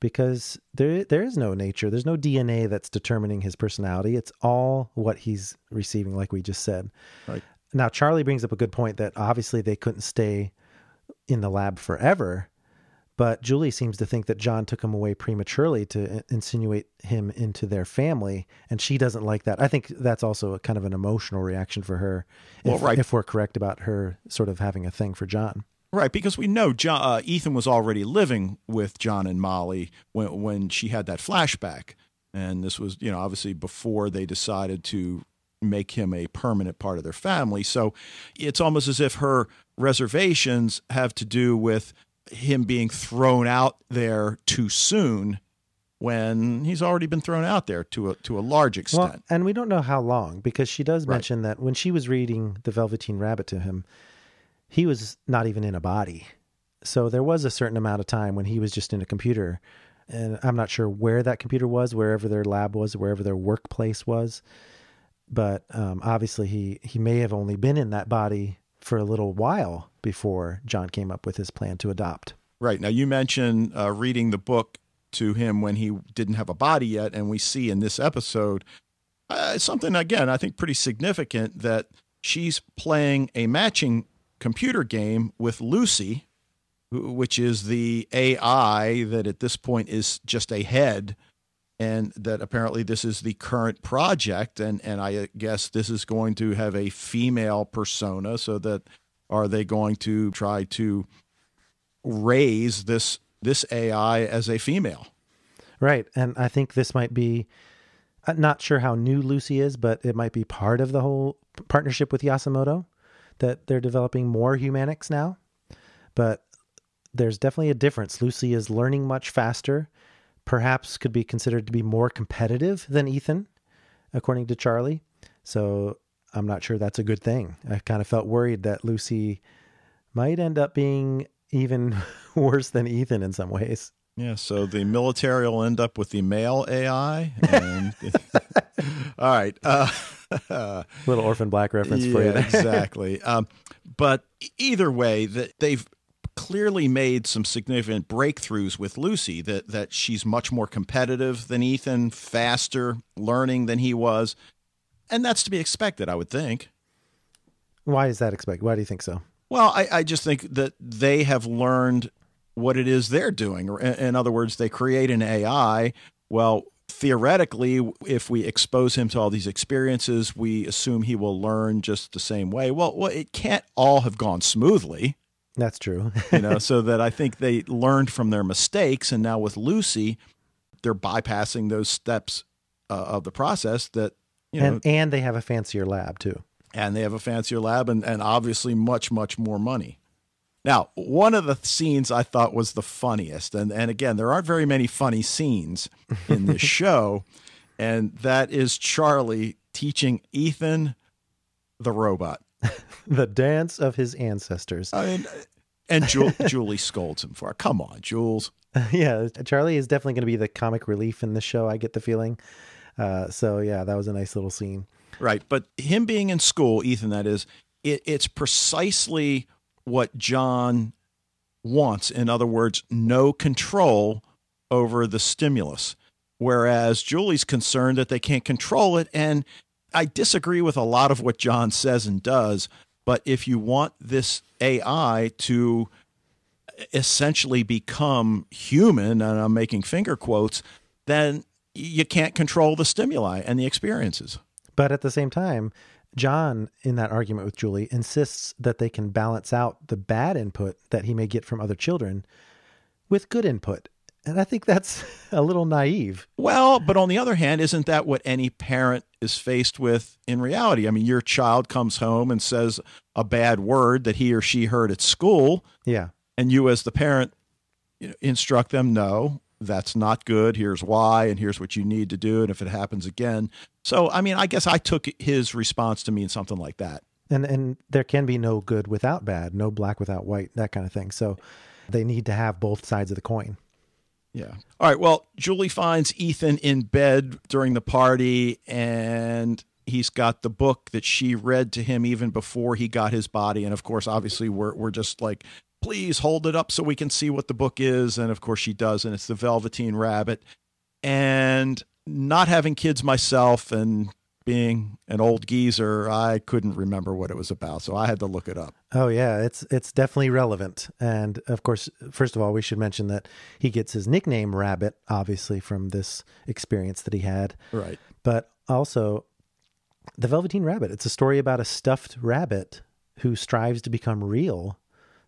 because there there is no nature, there's no DNA that's determining his personality. It's all what he's receiving, like we just said. Right. Now, Charlie brings up a good point that obviously they couldn't stay in the lab forever, but Julie seems to think that John took him away prematurely to insinuate him into their family, and she doesn't like that. I think that's also a kind of an emotional reaction for her. If, Well, right. if we're correct about her sort of having a thing for John. Right, because we know John, uh, Ethan was already living with John and Molly when when she had that flashback, and this was you know obviously before they decided to make him a permanent part of their family. So it's almost as if her reservations have to do with him being thrown out there too soon when he's already been thrown out there to a to a large extent. Well, and we don't know how long because she does right. mention that when she was reading The Velveteen Rabbit to him, he was not even in a body. So there was a certain amount of time when he was just in a computer. And I'm not sure where that computer was, wherever their lab was, wherever their workplace was. But um, obviously, he, he may have only been in that body for a little while before John came up with his plan to adopt. Right. Now, you mentioned uh, reading the book to him when he didn't have a body yet. And we see in this episode uh, something, again, I think pretty significant that she's playing a matching computer game with Lucy, which is the AI that at this point is just a head. And that apparently this is the current project, and and I guess this is going to have a female persona. So that are they going to try to raise this this AI as a female. Right. And I think this might be I'm not sure how new Lucy is, but it might be part of the whole partnership with Yasumoto that they're developing more Humanichs now. But there's definitely a difference. Lucy is learning much faster, perhaps could be considered to be more competitive than Ethan, according to Charlie. So I'm not sure that's a good thing. I kind of felt worried that Lucy might end up being even worse than Ethan in some ways. Yeah, so the military will end up with the male AI. And all right, uh, little orphan black reference yeah, for you. exactly. Um, but either way, that they've clearly made some significant breakthroughs with Lucy. That that she's much more competitive than Ethan, faster learning than he was, and that's to be expected, I would think. Why is that expected? Why do you think so? Well, I, I just think that they have learned what it is they're doing. In other words, they create an AI. Well, theoretically, if we expose him to all these experiences, we assume he will learn just the same way. Well, well it can't all have gone smoothly. That's true. you know, so that I think they learned from their mistakes, and now with Lucy, they're bypassing those steps uh, of the process. That you know, and and they have a fancier lab too and they have a fancier lab and, and obviously much much more money now one of the scenes i thought was the funniest and, and again there aren't very many funny scenes in this show and that is charlie teaching ethan the robot. The dance of his ancestors. I mean, and Ju- julie scolds him for it. Come on jules. Yeah charlie is definitely going to be the comic relief in the show i get the feeling. Uh, so yeah that was a nice little scene. Right. But him being in school, Ethan, that is, it, it's precisely what John wants. In other words, no control over the stimulus. Whereas Julie's concerned that they can't control it. And I disagree with a lot of what John says and does. But if you want this AI to essentially become human, and I'm making finger quotes, then you can't control the stimuli and the experiences. But at the same time, John, in that argument with Julie, insists that they can balance out the bad input that he may get from other children with good input. And I think that's a little naive. Well, but on the other hand, isn't that what any parent is faced with in reality? I mean, your child comes home and says a bad word that he or she heard at school. Yeah. And you, as the parent, instruct them, no, that's not good. Here's why, and here's what you need to do. And if it happens again. So, I mean, I guess I took his response to mean something like that. And and there can be no good without bad, no black without white, that kind of thing. So they need to have both sides of the coin. Yeah. All right. Well, Julie finds Ethan in bed during the party, and he's got the book that she read to him even before he got his body. And of course, obviously, we're we're just like please hold it up so we can see what the book is. And of course, she does. And it's The Velveteen Rabbit. And not having kids myself and being an old geezer, I couldn't remember what it was about, so I had to look it up. Oh yeah, it's it's definitely relevant. And of course, first of all, we should mention that he gets his nickname Rabbit obviously from this experience that he had. Right. But also The Velveteen Rabbit, it's a story about a stuffed rabbit who strives to become real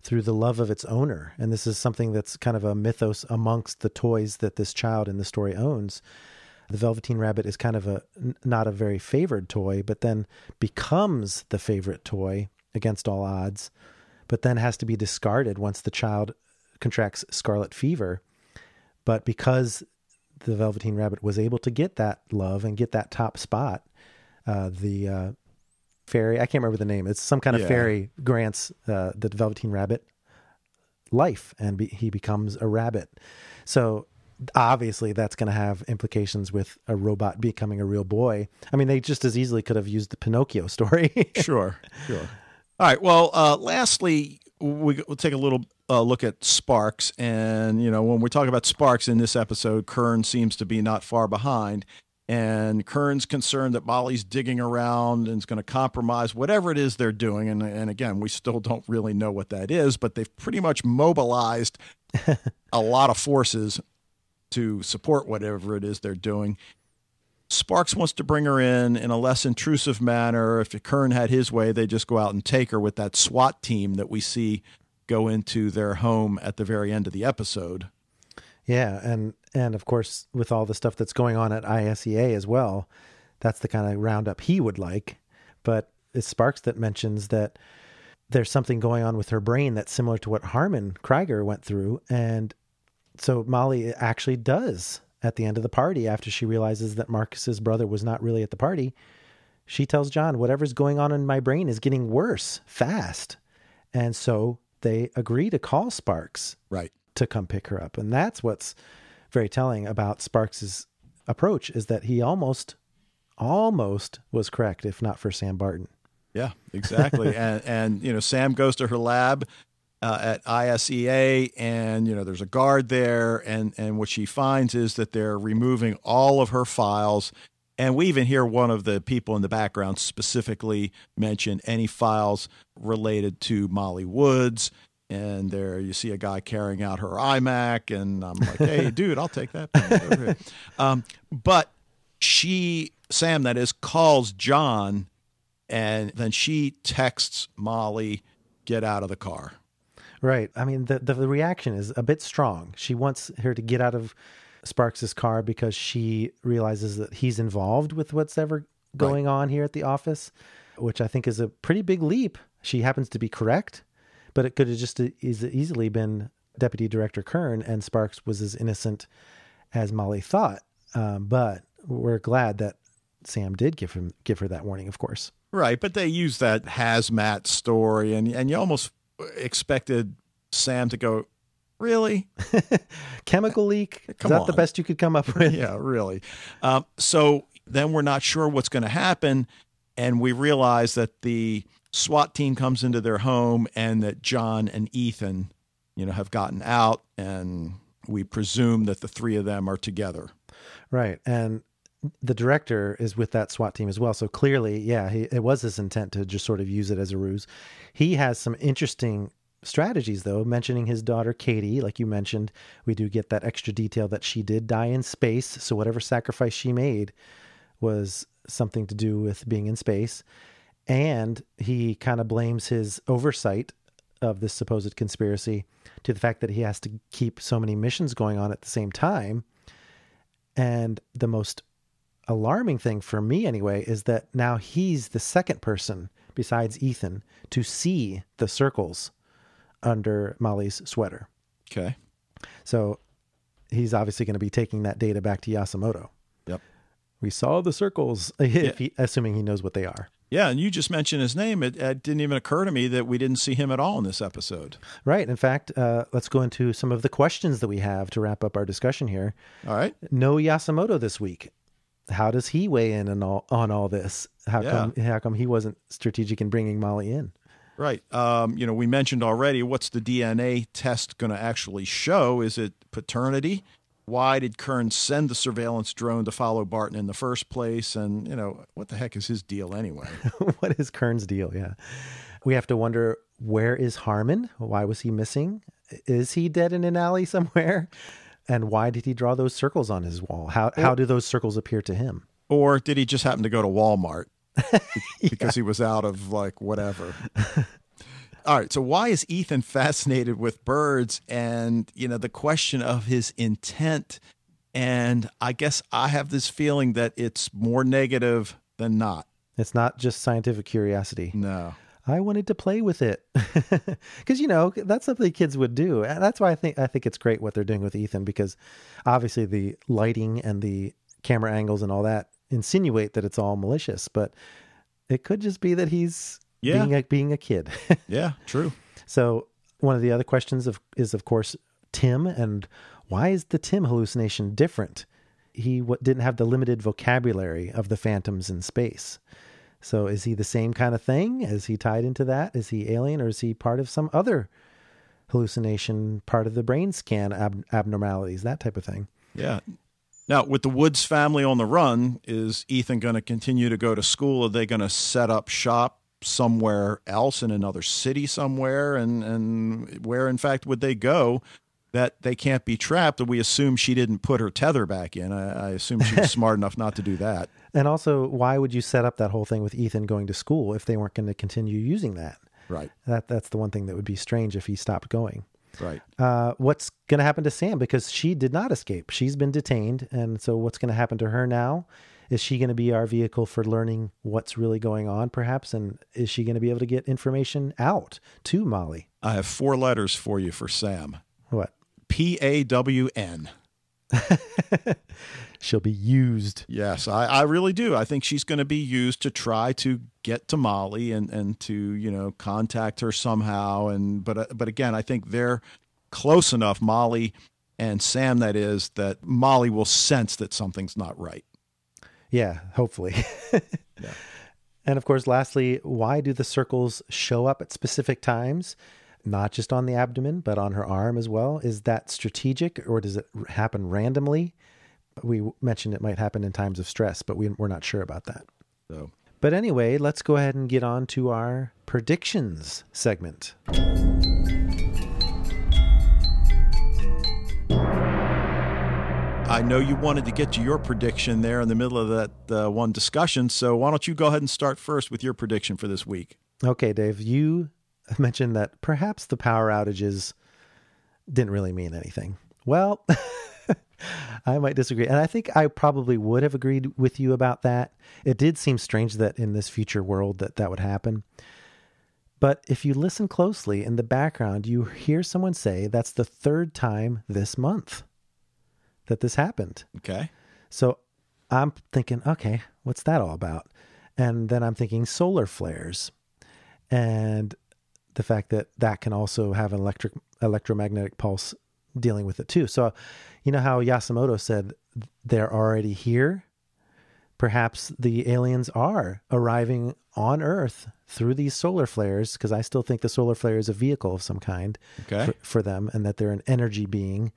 through the love of its owner. And this is something that's kind of a mythos amongst the toys that this child in the story owns. the Velveteen Rabbit is kind of a not a very favored toy, but then becomes the favorite toy against all odds, but then has to be discarded once the child contracts scarlet fever. But because the Velveteen Rabbit was able to get that love and get that top spot, uh, the uh, fairy, I can't remember the name, it's some kind of Yeah. fairy grants uh, the Velveteen Rabbit life and be, he becomes a rabbit. So obviously that's going to have implications with a robot becoming a real boy. I mean, they just as easily could have used the Pinocchio story. sure, sure. All right. Well, uh, lastly, we, we'll take a little uh, look at Sparks, and you know, when we talk about Sparks in this episode, Kern seems to be not far behind, and Kern's concerned that Molly's digging around and is going to compromise whatever it is they're doing, and and again, we still don't really know what that is, but they've pretty much mobilized a lot of forces to support whatever it is they're doing. Sparks wants to bring her in in a less intrusive manner. If Kern had his way, they just go out and take her with that SWAT team that we see go into their home at the very end of the episode. yeah, and and of course with all the stuff that's going on at ISEA as well, that's the kind of roundup he would like. But it's Sparks that mentions that there's something going on with her brain that's similar to what Harmon Kryger went through, and so Molly actually does at the end of the party after she realizes that Marcus's brother was not really at the party. She tells John, whatever's going on in my brain is getting worse fast. And so they agree to call Sparks Right. to come pick her up. And that's what's very telling about Sparks's approach is that he almost almost was correct if not for Sam Barton. Yeah, exactly. and and you know, Sam goes to her lab uh, at ISEA, and you know, there's a guard there, and and what she finds is that they're removing all of her files. And we even hear one of the people in the background specifically mention any files related to Molly Woods. And there you see a guy carrying out her iMac, and I'm like, hey, dude, I'll take that. Um, but she, Sam, that is, calls John and then she texts Molly, "Get out of the car." Right. I mean, the, the reaction is a bit strong. She wants her to get out of Sparks's car because she realizes that he's involved with what's ever going on here at the office, which I think is a pretty big leap. She happens to be correct, but it could have just as easily been Deputy Director Kern, and Sparks was as innocent as Molly thought. Um, but we're glad that Sam did give him give her that warning. Of course. Right, but they use that hazmat story, and and you almost expected Sam to go, "Really? Chemical leak. Is Come that the best you could come up with? yeah, really." Um, so then we're not sure what's going to happen, and we realize that the SWAT team comes into their home, and that John and Ethan, you know, have gotten out, and we presume that the three of them are together. Right. And the director is with that SWAT team as well. So clearly, yeah, he, it was his intent to just sort of use it as a ruse. He has some interesting strategies, though, mentioning his daughter, Katie. Like you mentioned, we do get that extra detail that she did die in space. So whatever sacrifice she made was something to do with being in space. And he kind of blames his oversight of this supposed conspiracy to the fact that he has to keep so many missions going on at the same time. And the most alarming thing for me, anyway, is that now he's the second person besides Ethan to see the circles under Molly's sweater. Okay. So he's obviously going to be taking that data back to Yasumoto. Yep. We saw the circles, if he, assuming he knows what they are. Yeah, and you just mentioned his name. It, it didn't even occur to me that we didn't see him at all in this episode. Right. In fact, uh, let's go into some of the questions that we have to wrap up our discussion here. All right. No Yasumoto this week. How does he weigh in on all, on all this? How Yeah. come how come he wasn't strategic in bringing Molly in? Right. Um, you know, we mentioned already what's the DNA test going to actually show? Is it paternity? Why did Kern send the surveillance drone to follow Barton in the first place? And, you know, what the heck is his deal anyway? what is Kern's deal? Yeah. We have to wonder where is Harmon? Why was he missing? Is he dead in an alley somewhere? And why did he draw those circles on his wall? How how do those circles appear to him? or did he just happen to go to Walmart because he was out of like whatever? All right. So why is Ethan fascinated with birds? And, you know, the question of his intent And I guess I have this feeling that it's more negative than not. It's not just scientific curiosity. No. I wanted to play with it because you know that's something kids would do. And that's why I think I think it's great what they're doing with Ethan because obviously the lighting and the camera angles and all that insinuate that it's all malicious, but it could just be that he's Yeah. being a, being a kid. Yeah, true. so one of the other questions of, is of course Tim and why is the Tim hallucination different? He what, didn't have the limited vocabulary of the phantoms in space. So is he the same kind of thing? Is he tied into that? Is he alien or is he part of some other hallucination, part of the brain scan ab- abnormalities, that type of thing? Yeah. Now, with the Woods family on the run, is Ethan going to continue to go to school? Are they going to set up shop somewhere else in another city somewhere? And, and where, in fact, would they go that they can't be trapped? That we assume she didn't put her tether back in. I, I assume she was smart enough not to do that. And also, why would you set up that whole thing with Ethan going to school if they weren't going to continue using that? Right, That that's the one thing that would be strange if he stopped going. right. Uh, what's going to happen to Sam because she did not escape? She's been detained, and so what's going to happen to her now? Is she going to be our vehicle for learning what's really going on, perhaps? And is she going to be able to get information out to Molly? I have four letters for you for Sam What? P A W N. She'll be used. Yes, I, I really do. I think she's going to be used to try to get to Molly and, and to you know contact her somehow. And but uh, but again, I think they're close enough, Molly and Sam. That is that Molly will sense that something's not right. Yeah, hopefully. And of course, lastly, why do the circles show up at specific times? Not just on the abdomen, but on her arm as well. Is that strategic or does it happen randomly? We mentioned it might happen in times of stress, but we, we're not sure about that. So But anyway, let's go ahead and get on to our predictions segment. I know you wanted to get to your prediction there in the middle of that uh, one discussion. So why don't you go ahead and start first with your prediction for this week? Okay, Dave, you mentioned that perhaps the power outages didn't really mean anything. Well, I might disagree. And I think I probably would have agreed with you about that. It did seem strange that in this future world that that would happen. But if you listen closely in the background, you hear someone say that's the third time this month that this happened. Okay. So I'm thinking, okay, what's that all about? And then I'm thinking solar flares and the fact that that can also have an electric electromagnetic pulse dealing with it too. So, you know how Yasumoto said they're already here? Perhaps the aliens are arriving on Earth through these solar flares because I still think the solar flare is a vehicle of some kind Okay. for, for them and that they're an energy being.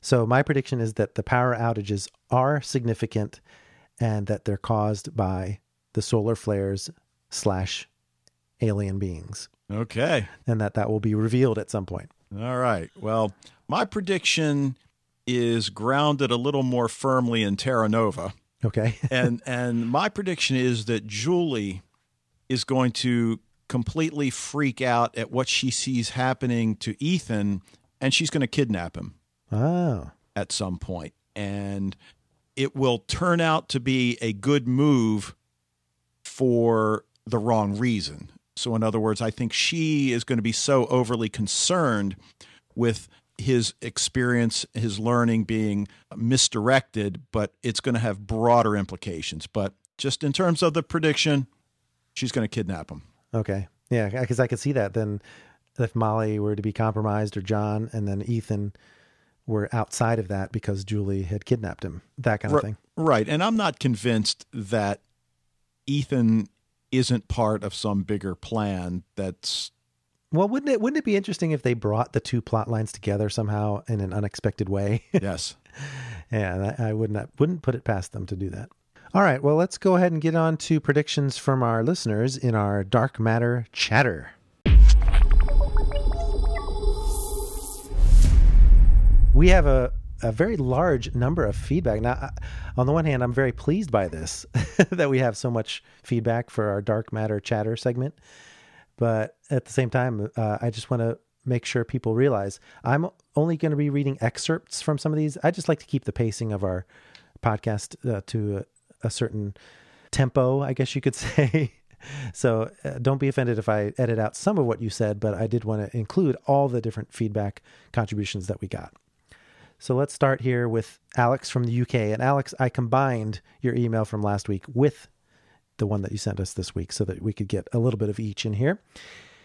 So my prediction is that the power outages are significant and that they're caused by the solar flares slash alien beings Okay. and that that will be revealed at some point. All right. Well, my prediction is grounded a little more firmly in Terra Nova. Okay. and and my prediction is that Julie is going to completely freak out at what she sees happening to Ethan and she's going to kidnap him oh. at some point and it will turn out to be a good move for the wrong reason. So in other words, I think she is going to be so overly concerned with his experience, his learning being misdirected, but it's going to have broader implications. But just in terms of the prediction, she's going to kidnap him. Okay. Yeah, because I could see that then if Molly were to be compromised or John and then Ethan were outside of that because Julie had kidnapped him. That kind of thing. Right. And I'm not convinced that Ethan isn't part of some bigger plan that's Well, wouldn't it wouldn't it be interesting if they brought the two plot lines together somehow in an unexpected way? yes. yeah, I I would not wouldn't put it past them to do that. All right, well, let's go ahead and get on to predictions from our listeners in our dark matter chatter. We have a, a very large number of feedback. Now, on the one hand, I'm very pleased by this that we have so much feedback for our dark matter chatter segment. But at the same time, uh, I just want to make sure people realize I'm only going to be reading excerpts from some of these. I just like to keep the pacing of our podcast uh, to a, a certain tempo, I guess you could say. so uh, don't be offended if I edit out some of what you said, but I did want to include all the different feedback contributions that we got. So let's start here with Alex from the UK. And Alex, I combined your email from last week with the one that you sent us this week so that we could get a little bit of each in here.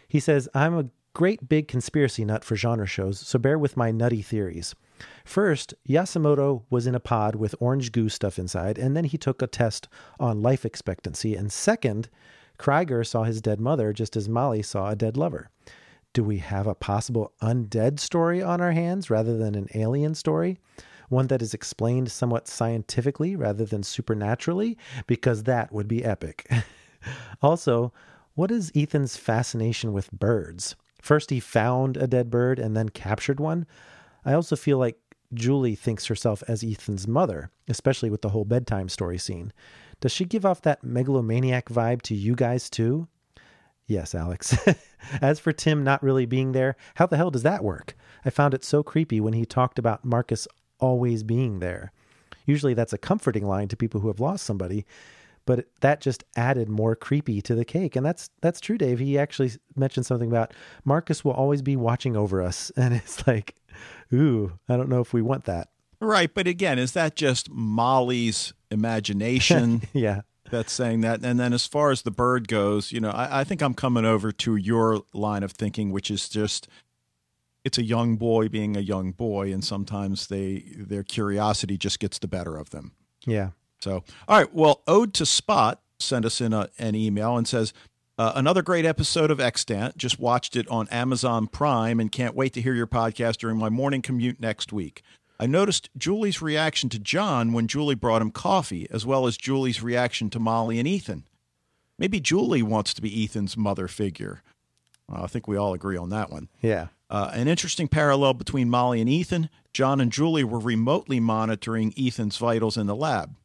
He says, I'm a great big conspiracy nut for genre shows, so bear with my nutty theories. First, Yasumoto was in a pod with orange goo stuff inside, and then he took a test on life expectancy. And second, Kryger saw his dead mother just as Molly saw a dead lover. Do we have a possible undead story on our hands rather than an alien story? One that is explained somewhat scientifically rather than supernaturally? Because that would be epic. also, what is Ethan's fascination with birds? First, he found a dead bird and then captured one. I also feel like Julie thinks herself as Ethan's mother, especially with the whole bedtime story scene. Does she give off that megalomaniac vibe to you guys too? Yes, Alex. As for Tim not really being there, how the hell does that work? I found it so creepy when he talked about Marcus always being there. Usually that's a comforting line to people who have lost somebody, but that just added more creepy to the cake. And that's that's true, Dave. He actually mentioned something about Marcus will always be watching over us, and it's like, ooh, I don't know if we want that. Right, but again, is that just Molly's imagination? yeah that's saying that. And then as far as the bird goes, you know, I, I, think I'm coming over to your line of thinking, which is just it's a young boy being a young boy, and sometimes they their curiosity just gets the better of them. Yeah. So, all right. Well, Ode to Spot sent us in a, an email and says. Uh, another great episode of Extant. Just watched it on Amazon Prime and can't wait to hear your podcast during my morning commute next week. I noticed Julie's reaction to John when Julie brought him coffee, as well as Julie's reaction to Molly and Ethan. Maybe Julie wants to be Ethan's mother figure. Well, I think we all agree on that one. Yeah. Uh, an interesting parallel between Molly and Ethan John and Julie were remotely monitoring Ethan's vitals in the lab.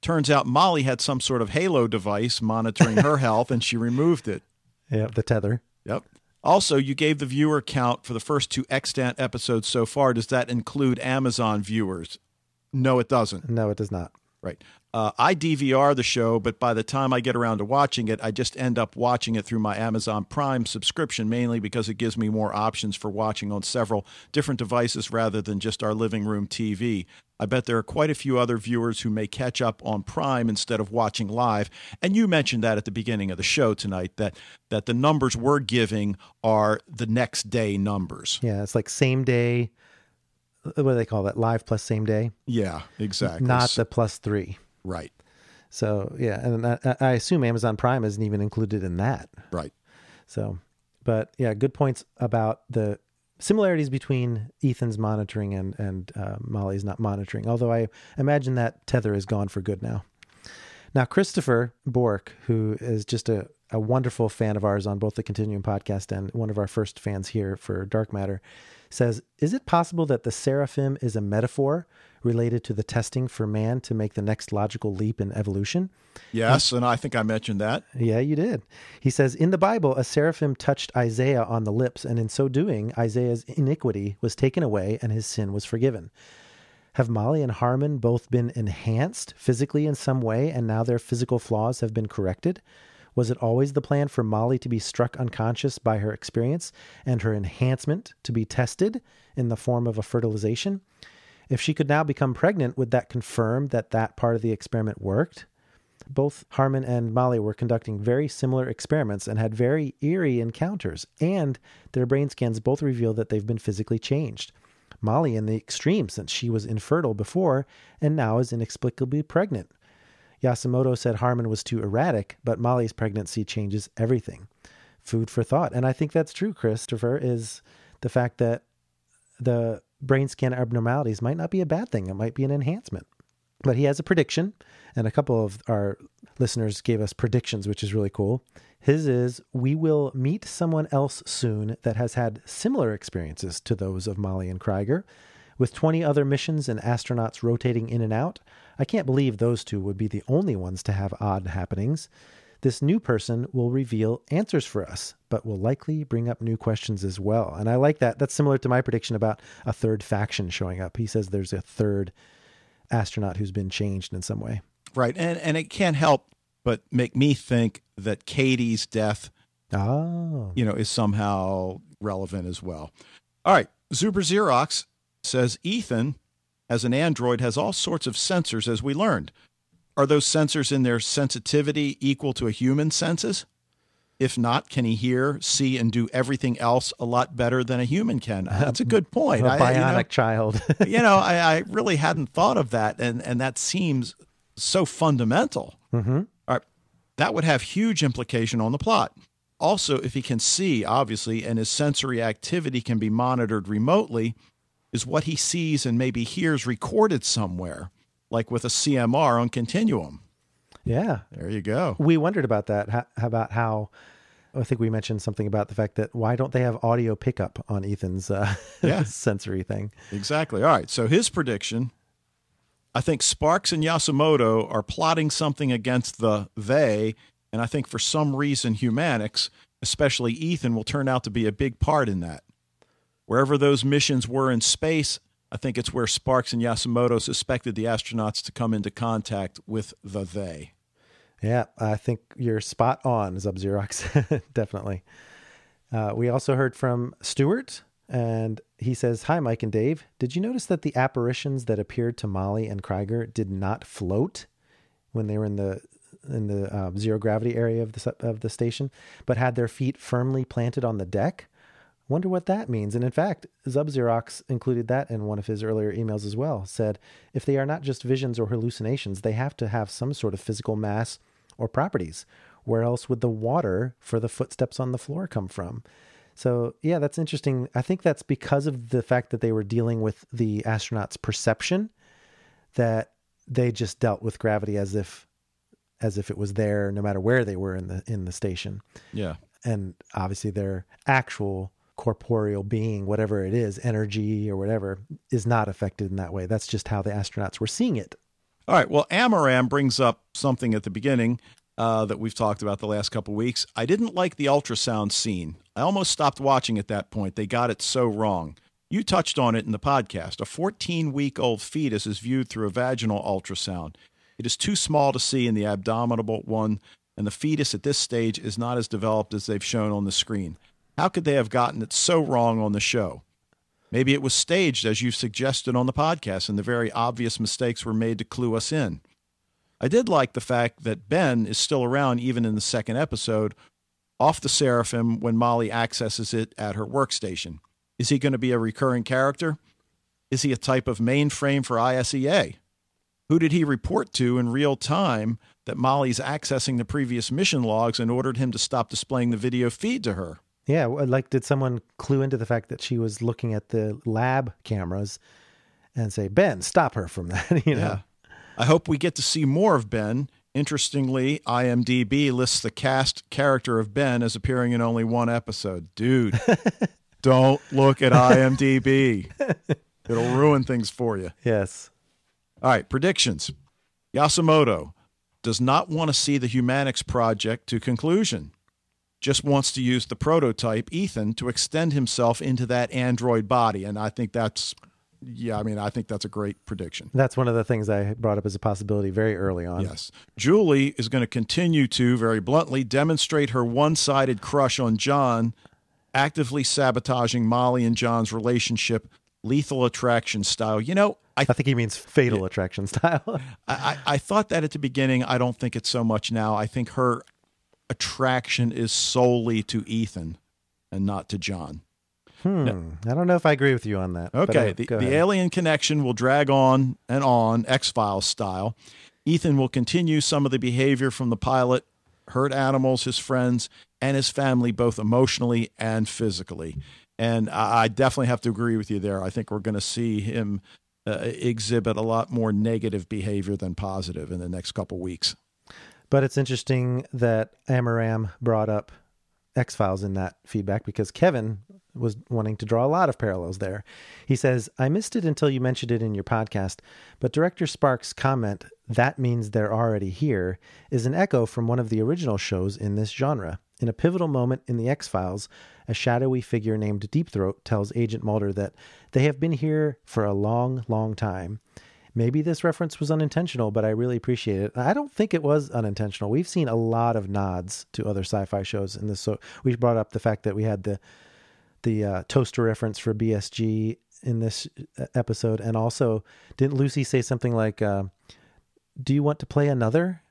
Turns out Molly had some sort of halo device monitoring her health, and she removed it. Yeah, the tether. Yep. Also, you gave the viewer count for the first two extant episodes so far. Does that include Amazon viewers? No, it doesn't. No, it does not. Right. Uh, I DVR the show, but by the time I get around to watching it, I just end up watching it through my Amazon Prime subscription, mainly because it gives me more options for watching on several different devices rather than just our living room TV. I bet there are quite a few other viewers who may catch up on Prime instead of watching live. And you mentioned that at the beginning of the show tonight that that the numbers we're giving are the next day numbers. Yeah, it's like same day what do they call that? Live plus same day? Yeah, exactly. Not the plus three. Right. So yeah, and I, I assume Amazon Prime isn't even included in that. Right. So, but yeah, good points about the similarities between Ethan's monitoring and and uh, Molly's not monitoring. Although I imagine that tether is gone for good now. Now, Christopher Bork, who is just a, a wonderful fan of ours on both the Continuum podcast and one of our first fans here for Dark Matter, says, Is it possible that the seraphim is a metaphor related to the testing for man to make the next logical leap in evolution? Yes, and, and I think I mentioned that. Yeah, you did. He says, In the Bible, a seraphim touched Isaiah on the lips, and in so doing, Isaiah's iniquity was taken away and his sin was forgiven. Have Molly and Harmon both been enhanced physically in some way, and now their physical flaws have been corrected? Was it always the plan for Molly to be struck unconscious by her experience and her enhancement to be tested in the form of a fertilization? If she could now become pregnant, would that confirm that that part of the experiment worked? Both Harmon and Molly were conducting very similar experiments and had very eerie encounters, and their brain scans both reveal that they've been physically changed. Molly in the extreme since she was infertile before and now is inexplicably pregnant. Yasumoto said Harmon was too erratic, but Molly's pregnancy changes everything. Food for thought. And I think that's true, Christopher, is the fact that the brain scan abnormalities might not be a bad thing. It might be an enhancement. But he has a prediction, and a couple of our listeners gave us predictions, which is really cool. His is we will meet someone else soon that has had similar experiences to those of Molly and Kryger. With 20 other missions and astronauts rotating in and out, I can't believe those two would be the only ones to have odd happenings. This new person will reveal answers for us, but will likely bring up new questions as well. And I like that. That's similar to my prediction about a third faction showing up. He says there's a third astronaut who's been changed in some way. Right. And and it can't help but make me think that Katie's death Oh. you know, is somehow relevant as well. All right. Zuber Xerox says Ethan, as an android, has all sorts of sensors, as we learned. Are those sensors in their sensitivity equal to a human senses? If not, can he hear, see, and do everything else a lot better than a human can? That's a good point. A I- you know- bionic child. you know, I, I really hadn't thought of that, and and that seems so fundamental. Mm-hmm. All right, that would have huge implication on the plot. Also, if he can see, obviously, and his sensory activity can be monitored remotely, is what he sees and maybe hears recorded somewhere, like with a CMR on Continuum. yeah. There you go. We wondered about that. How, about how I think we mentioned something about the fact that why don't they have audio pickup on Ethan's uh, Yeah. sensory thing? Exactly. All right. So his prediction I think Sparks and Yasumoto are plotting something against the they, and I think for some reason Humanichs, especially Ethan, will turn out to be a big part in that. Wherever those missions were in space, I think it's where Sparks and Yasumoto suspected the astronauts to come into contact with the they. Yeah, I think you're spot on, Zub Xerox. Definitely. Uh, we also heard from Stuart, and he says, Hi, Mike and Dave. Did you notice that the apparitions that appeared to Molly and Kryger did not float when they were in the in the uh, zero gravity area of the of the station, but had their feet firmly planted on the deck? Wonder what that means. And in fact, Zub Xerox included that in one of his earlier emails as well. Said if they are not just visions or hallucinations, they have to have some sort of physical mass or properties. Where else would the water for the footsteps on the floor come from? So, yeah, that's interesting. I think that's because of the fact that they were dealing with the astronauts' perception that they just dealt with gravity as if as if it was there no matter where they were in the in the station Yeah. and obviously their actual corporeal being, whatever it is, energy or whatever, is not affected in that way. That's just how the astronauts were seeing it. All right. Well, Amaram brings up something at the beginning uh, that we've talked about the last couple weeks. I didn't like the ultrasound scene. I almost stopped watching at that point. They got it so wrong. You touched on it in the podcast. A 14 week old fetus is viewed through a vaginal ultrasound. It is too small to see in the abdominal one, and the fetus at this stage is not as developed as they've shown on the screen. How could they have gotten it so wrong on the show? Maybe it was staged, as you suggested on the podcast, and the very obvious mistakes were made to clue us in. I did like the fact that Ben is still around even in the second episode, off the Seraphim when Molly accesses it at her workstation. Is he going to be a recurring character? Is he a type of mainframe for ISEA? Who did he report to in real time that Molly's accessing the previous mission logs and ordered him to stop displaying the video feed to her? Yeah, uh, like did someone clue into the fact that she was looking at the lab cameras and say, "Ben, stop her from that," you know? Yeah. I hope we get to see more of Ben. Interestingly, IMDb lists the cast character of Ben as appearing in only one episode. Dude, don't look at IMDb. It'll ruin things for you. Yes. All right, predictions. Yasumoto does not want to see the Humanichs project to conclusion. Just wants to use the prototype, Ethan, to extend himself into that android body. And I think that's, yeah, I mean, I think that's a great prediction. That's one of the things I brought up as a possibility very early on. Yes. Julie is going to continue to, very bluntly, demonstrate her one sided crush on John, actively sabotaging Molly and John's relationship, lethal attraction style. You know, I, I think he means fatal attraction style. I, I I thought that at the beginning. I don't think it's so much now. I think her attraction is solely to Ethan and not to John. Hmm. I don't know if I agree with you on that. but, Okay, uh, the, the alien connection will drag on and on, X Files style. Ethan will continue some of the behavior from the pilot, hurt animals, his friends, and his family, both emotionally and physically. And I, I definitely have to agree with you there. I think we're going to see him uh, exhibit a lot more negative behavior than positive in the next couple weeks. But it's interesting that Amaram brought up X Files in that feedback because Kevin was wanting to draw a lot of parallels there. He says, I missed it until you mentioned it in your podcast, but Director Sparks' comment, that means they're already here, is an echo from one of the original shows in this genre. In a pivotal moment in The X Files, a shadowy figure named Deep Throat tells Agent Mulder that they have been here for a long, long time. Maybe this reference was unintentional, but I really appreciate it. I don't think it was unintentional. We've seen a lot of nods to other sci-fi shows in this. So we brought up the fact that we had the the uh, toaster reference for BSG in this uh, episode, and also didn't Lucy say something like, uh, "Do you want to play another?"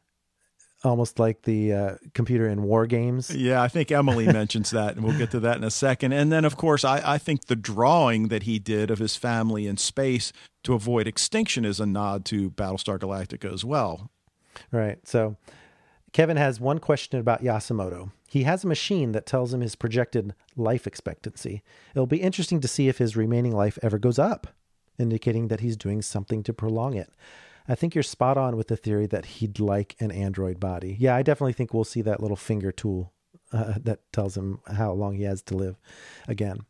Almost like the uh, computer in war games. Yeah, I think Emily mentions that, and we'll get to that in a second. And then, of course, I, I think the drawing that he did of his family in space to avoid extinction is a nod to Battlestar Galactica as well. Right. So Kevin has one question about Yasumoto. He has a machine that tells him his projected life expectancy. It'll be interesting to see if his remaining life ever goes up, indicating that he's doing something to prolong it. I think you're spot on with the theory that he'd like an android body. Yeah, I definitely think we'll see that little finger tool uh, that tells him how long he has to live again.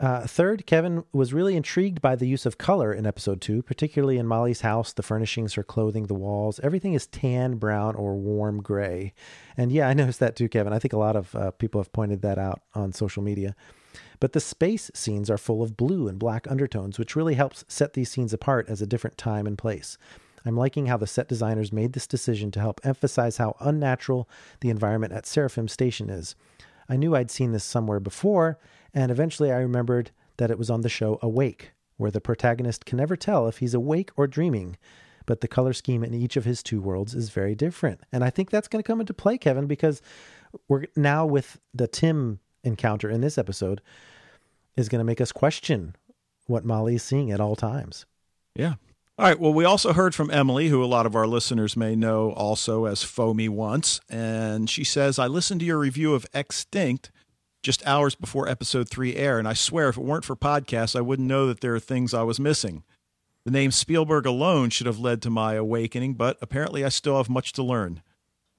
Uh, third, Kevin was really intrigued by the use of color in episode two, particularly in Molly's house. The furnishings, her clothing, the walls, everything is tan, brown, or warm gray. And yeah, I noticed that too, Kevin. I think a lot of uh, people have pointed that out on social media. But the space scenes are full of blue and black undertones, which really helps set these scenes apart as a different time and place. I'm liking how the set designers made this decision to help emphasize how unnatural the environment at Seraphim Station is. I knew I'd seen this somewhere before, and eventually I remembered that it was on the show Awake, where the protagonist can never tell if he's awake or dreaming. But the color scheme in each of his two worlds is very different. And I think that's going to come into play, Kevin, because we're now with the Tim encounter in this episode is going to make us question what Molly is seeing at all times. Yeah. All right. Well, we also heard from Emily, who a lot of our listeners may know also as Foamy once. And she says, I listened to your review of Extant just hours before episode three air, and I swear if it weren't for podcasts, I wouldn't know that there are things I was missing. The name Spielberg alone should have led to my awakening, but apparently I still have much to learn.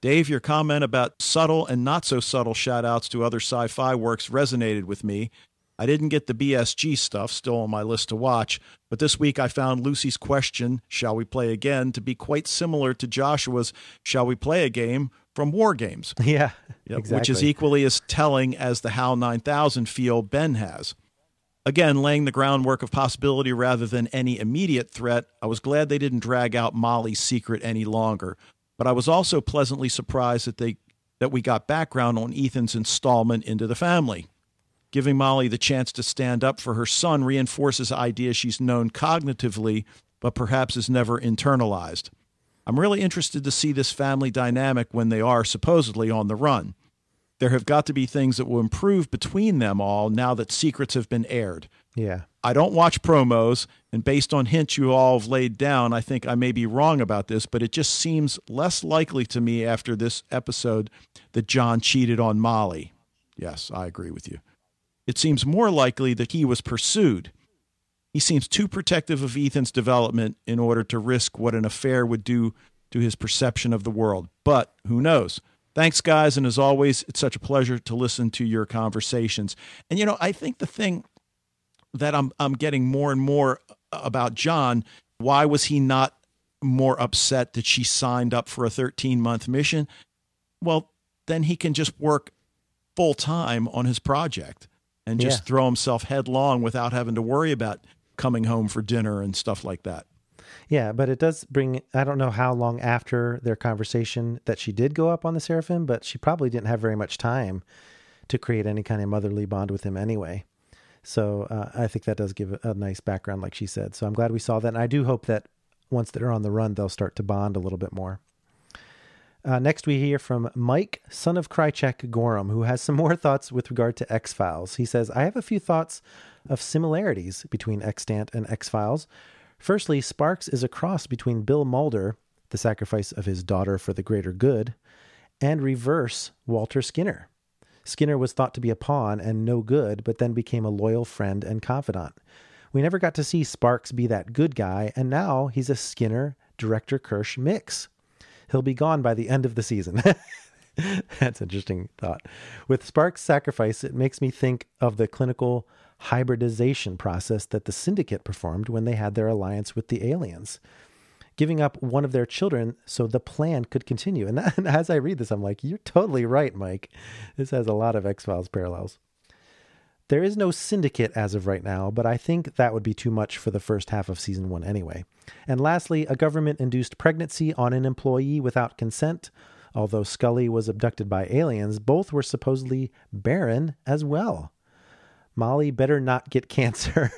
Dave, your comment about subtle and not so subtle shout outs to other sci fi works resonated with me. I didn't get the BSG stuff, still on my list to watch, but this week I found Lucy's question, Shall we play again, to be quite similar to Joshua's Shall we play a game from War Games. Yeah, exactly. which is equally as telling as the HAL 9000 feel Ben has. Again, laying the groundwork of possibility rather than any immediate threat, I was glad they didn't drag out Molly's secret any longer. But I was also pleasantly surprised that they that we got background on Ethan's installment into the family. Giving Molly the chance to stand up for her son reinforces ideas she's known cognitively, but perhaps is never internalized. I'm really interested to see this family dynamic when they are supposedly on the run. There have got to be things that will improve between them all now that secrets have been aired. Yeah. I don't watch promos, and based on hints you all have laid down, I think I may be wrong about this, but it just seems less likely to me after this episode that John cheated on Molly. Yes, I agree with you. It seems more likely that he was pursued. He seems too protective of Ethan's development in order to risk what an affair would do to his perception of the world. But who knows? Thanks, guys. And as always, it's such a pleasure to listen to your conversations. And, you know, I think the thing that I'm, I'm getting more and more about John, why was he not more upset that she signed up for a 13 month mission? Well, then he can just work full time on his project and just Yeah. throw himself headlong without having to worry about coming home for dinner and stuff like that. Yeah, but it does bring. I don't know how long after their conversation that she did go up on the Seraphim, but she probably didn't have very much time to create any kind of motherly bond with him anyway. So uh, I think that does give a, nice background, like she said. So I'm glad we saw that. And I do hope that once they're on the run, they'll start to bond a little bit more. Uh, next, we hear from Mike, son of Krycek Gorham, who has some more thoughts with regard to X Files. He says, I have a few thoughts of similarities between Extant and X Files. Firstly, Sparks is a cross between Bill Mulder, the sacrifice of his daughter for the greater good, and reverse Walter Skinner. Skinner was thought to be a pawn and no good, but then became a loyal friend and confidant. We never got to see Sparks be that good guy, and now he's a Skinner Director Kersh mix. He'll be gone by the end of the season. That's interesting thought. With Spark's sacrifice, it makes me think of the clinical hybridization process that the Syndicate performed when they had their alliance with the aliens, giving up one of their children so the plan could continue. And, that, and as I read this, I'm like, you're totally right, Mike. This has a lot of X Files parallels. There is no syndicate as of right now, but I think that would be too much for the first half of season one anyway. And lastly, a government induced pregnancy on an employee without consent. Although Scully was abducted by aliens, both were supposedly barren as well. Molly better not get cancer.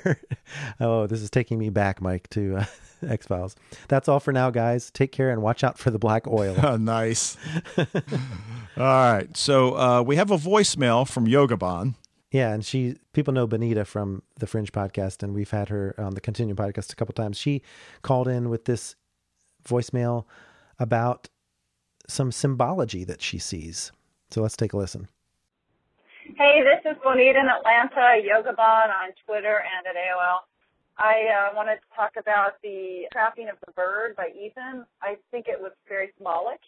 oh, this is taking me back, Mike, to uh, X Files. That's all for now, guys. Take care and watch out for the black oil. nice. all right. So uh, we have a voicemail from Yogabon. Yeah, and she people know Bonita from the Fringe podcast, and we've had her on the Continuum podcast a couple times. She called in with this voicemail about some symbology that she sees. So let's take a listen. Hey, this is Bonita in Atlanta, Yogabon on Twitter and at AOL. I uh, wanted to talk about the trapping of the bird by Ethan. I think it was very symbolic.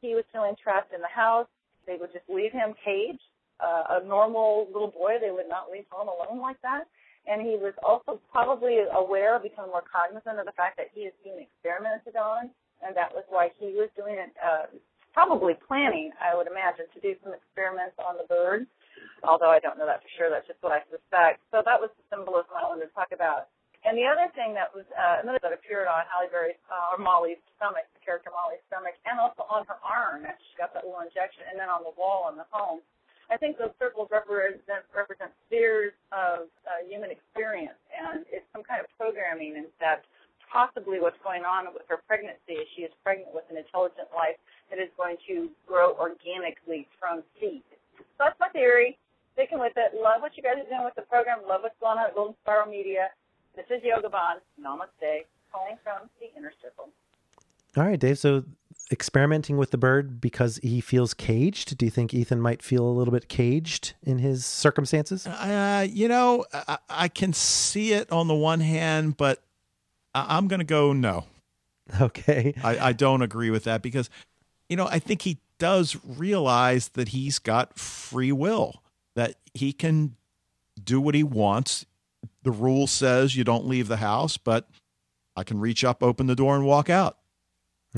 He was feeling trapped in the house. They would just leave him caged uh, a normal little boy, they would not leave home alone like that. And he was also probably aware, becoming more cognizant of the fact that he is being experimented on, and that was why he was doing it. Uh, probably planning, I would imagine, to do some experiments on the bird. Although I don't know that for sure, that's just what I suspect. So that was the symbolism I wanted to talk about. And the other thing that was uh, another that appeared on Halle Berry's uh, or Molly's stomach, the character Molly's stomach, and also on her arm after she got that little injection, and then on the wall in the home I think those circles represent represent spheres of uh, human experience, and it's some kind of programming, and that possibly what's going on with her pregnancy is she is pregnant with an intelligent life that is going to grow organically from seed. So that's my theory. Sticking with it. Love what you guys are doing with the program. Love what's going on at Golden Spiral Media. This is Yogabon. Namaste. Calling from the inner circle. All right, Dave. So experimenting with the bird because he feels caged? Do you think Ethan might feel a little bit caged in his circumstances? Uh, you know, I, I, can see it on the one hand, but I, am going to go no. Okay. I, I don't agree with that because, you know, I think he does realize that he's got free will, that he can do what he wants. The rule says you don't leave the house, but I can reach up, open the door, and walk out.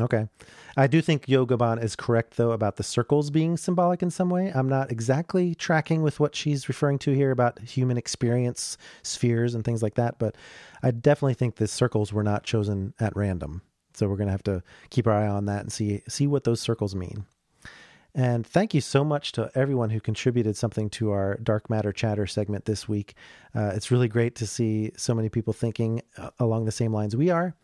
Okay. I do think Yogabon is correct, though, about the circles being symbolic in some way. I'm not exactly tracking with what she's referring to here about human experience, spheres, and things like that, but I definitely think the circles were not chosen at random. So we're going to have to keep our eye on that and see see what those circles mean. And thank you so much to everyone who contributed something to our Dark Matter Chatter segment this week. Uh, it's really great to see so many people thinking uh, along the same lines we are.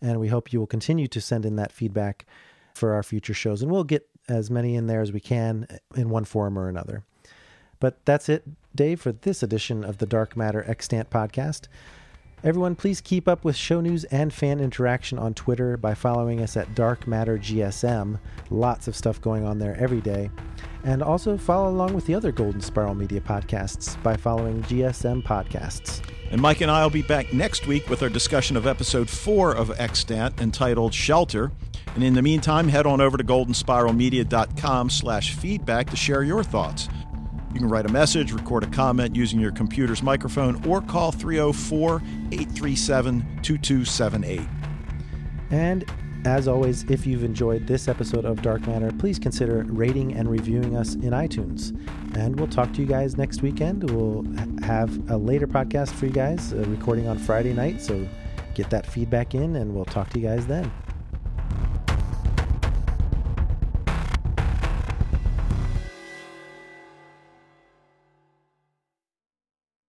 And we hope you will continue to send in that feedback for our future shows. And we'll get as many in there as we can in one form or another. But that's it, Dave, for this edition of the Dark Matter Extant podcast. Everyone, please keep up with show news and fan interaction on Twitter by following us at Dark Matter GSM. Lots of stuff going on there every day. And also follow along with the other Golden Spiral Media podcasts by following GSM Podcasts. And Mike and I will be back next week with our discussion of episode four of Extant entitled Shelter. And in the meantime, head on over to goldenspiralmedia.com slash feedback to share your thoughts. You can write a message, record a comment using your computer's microphone, or call 304 837 2278. And as always, if you've enjoyed this episode of Dark Matter, please consider rating and reviewing us in iTunes. And we'll talk to you guys next weekend. We'll have a later podcast for you guys, uh, recording on Friday night. So get that feedback in, and we'll talk to you guys then.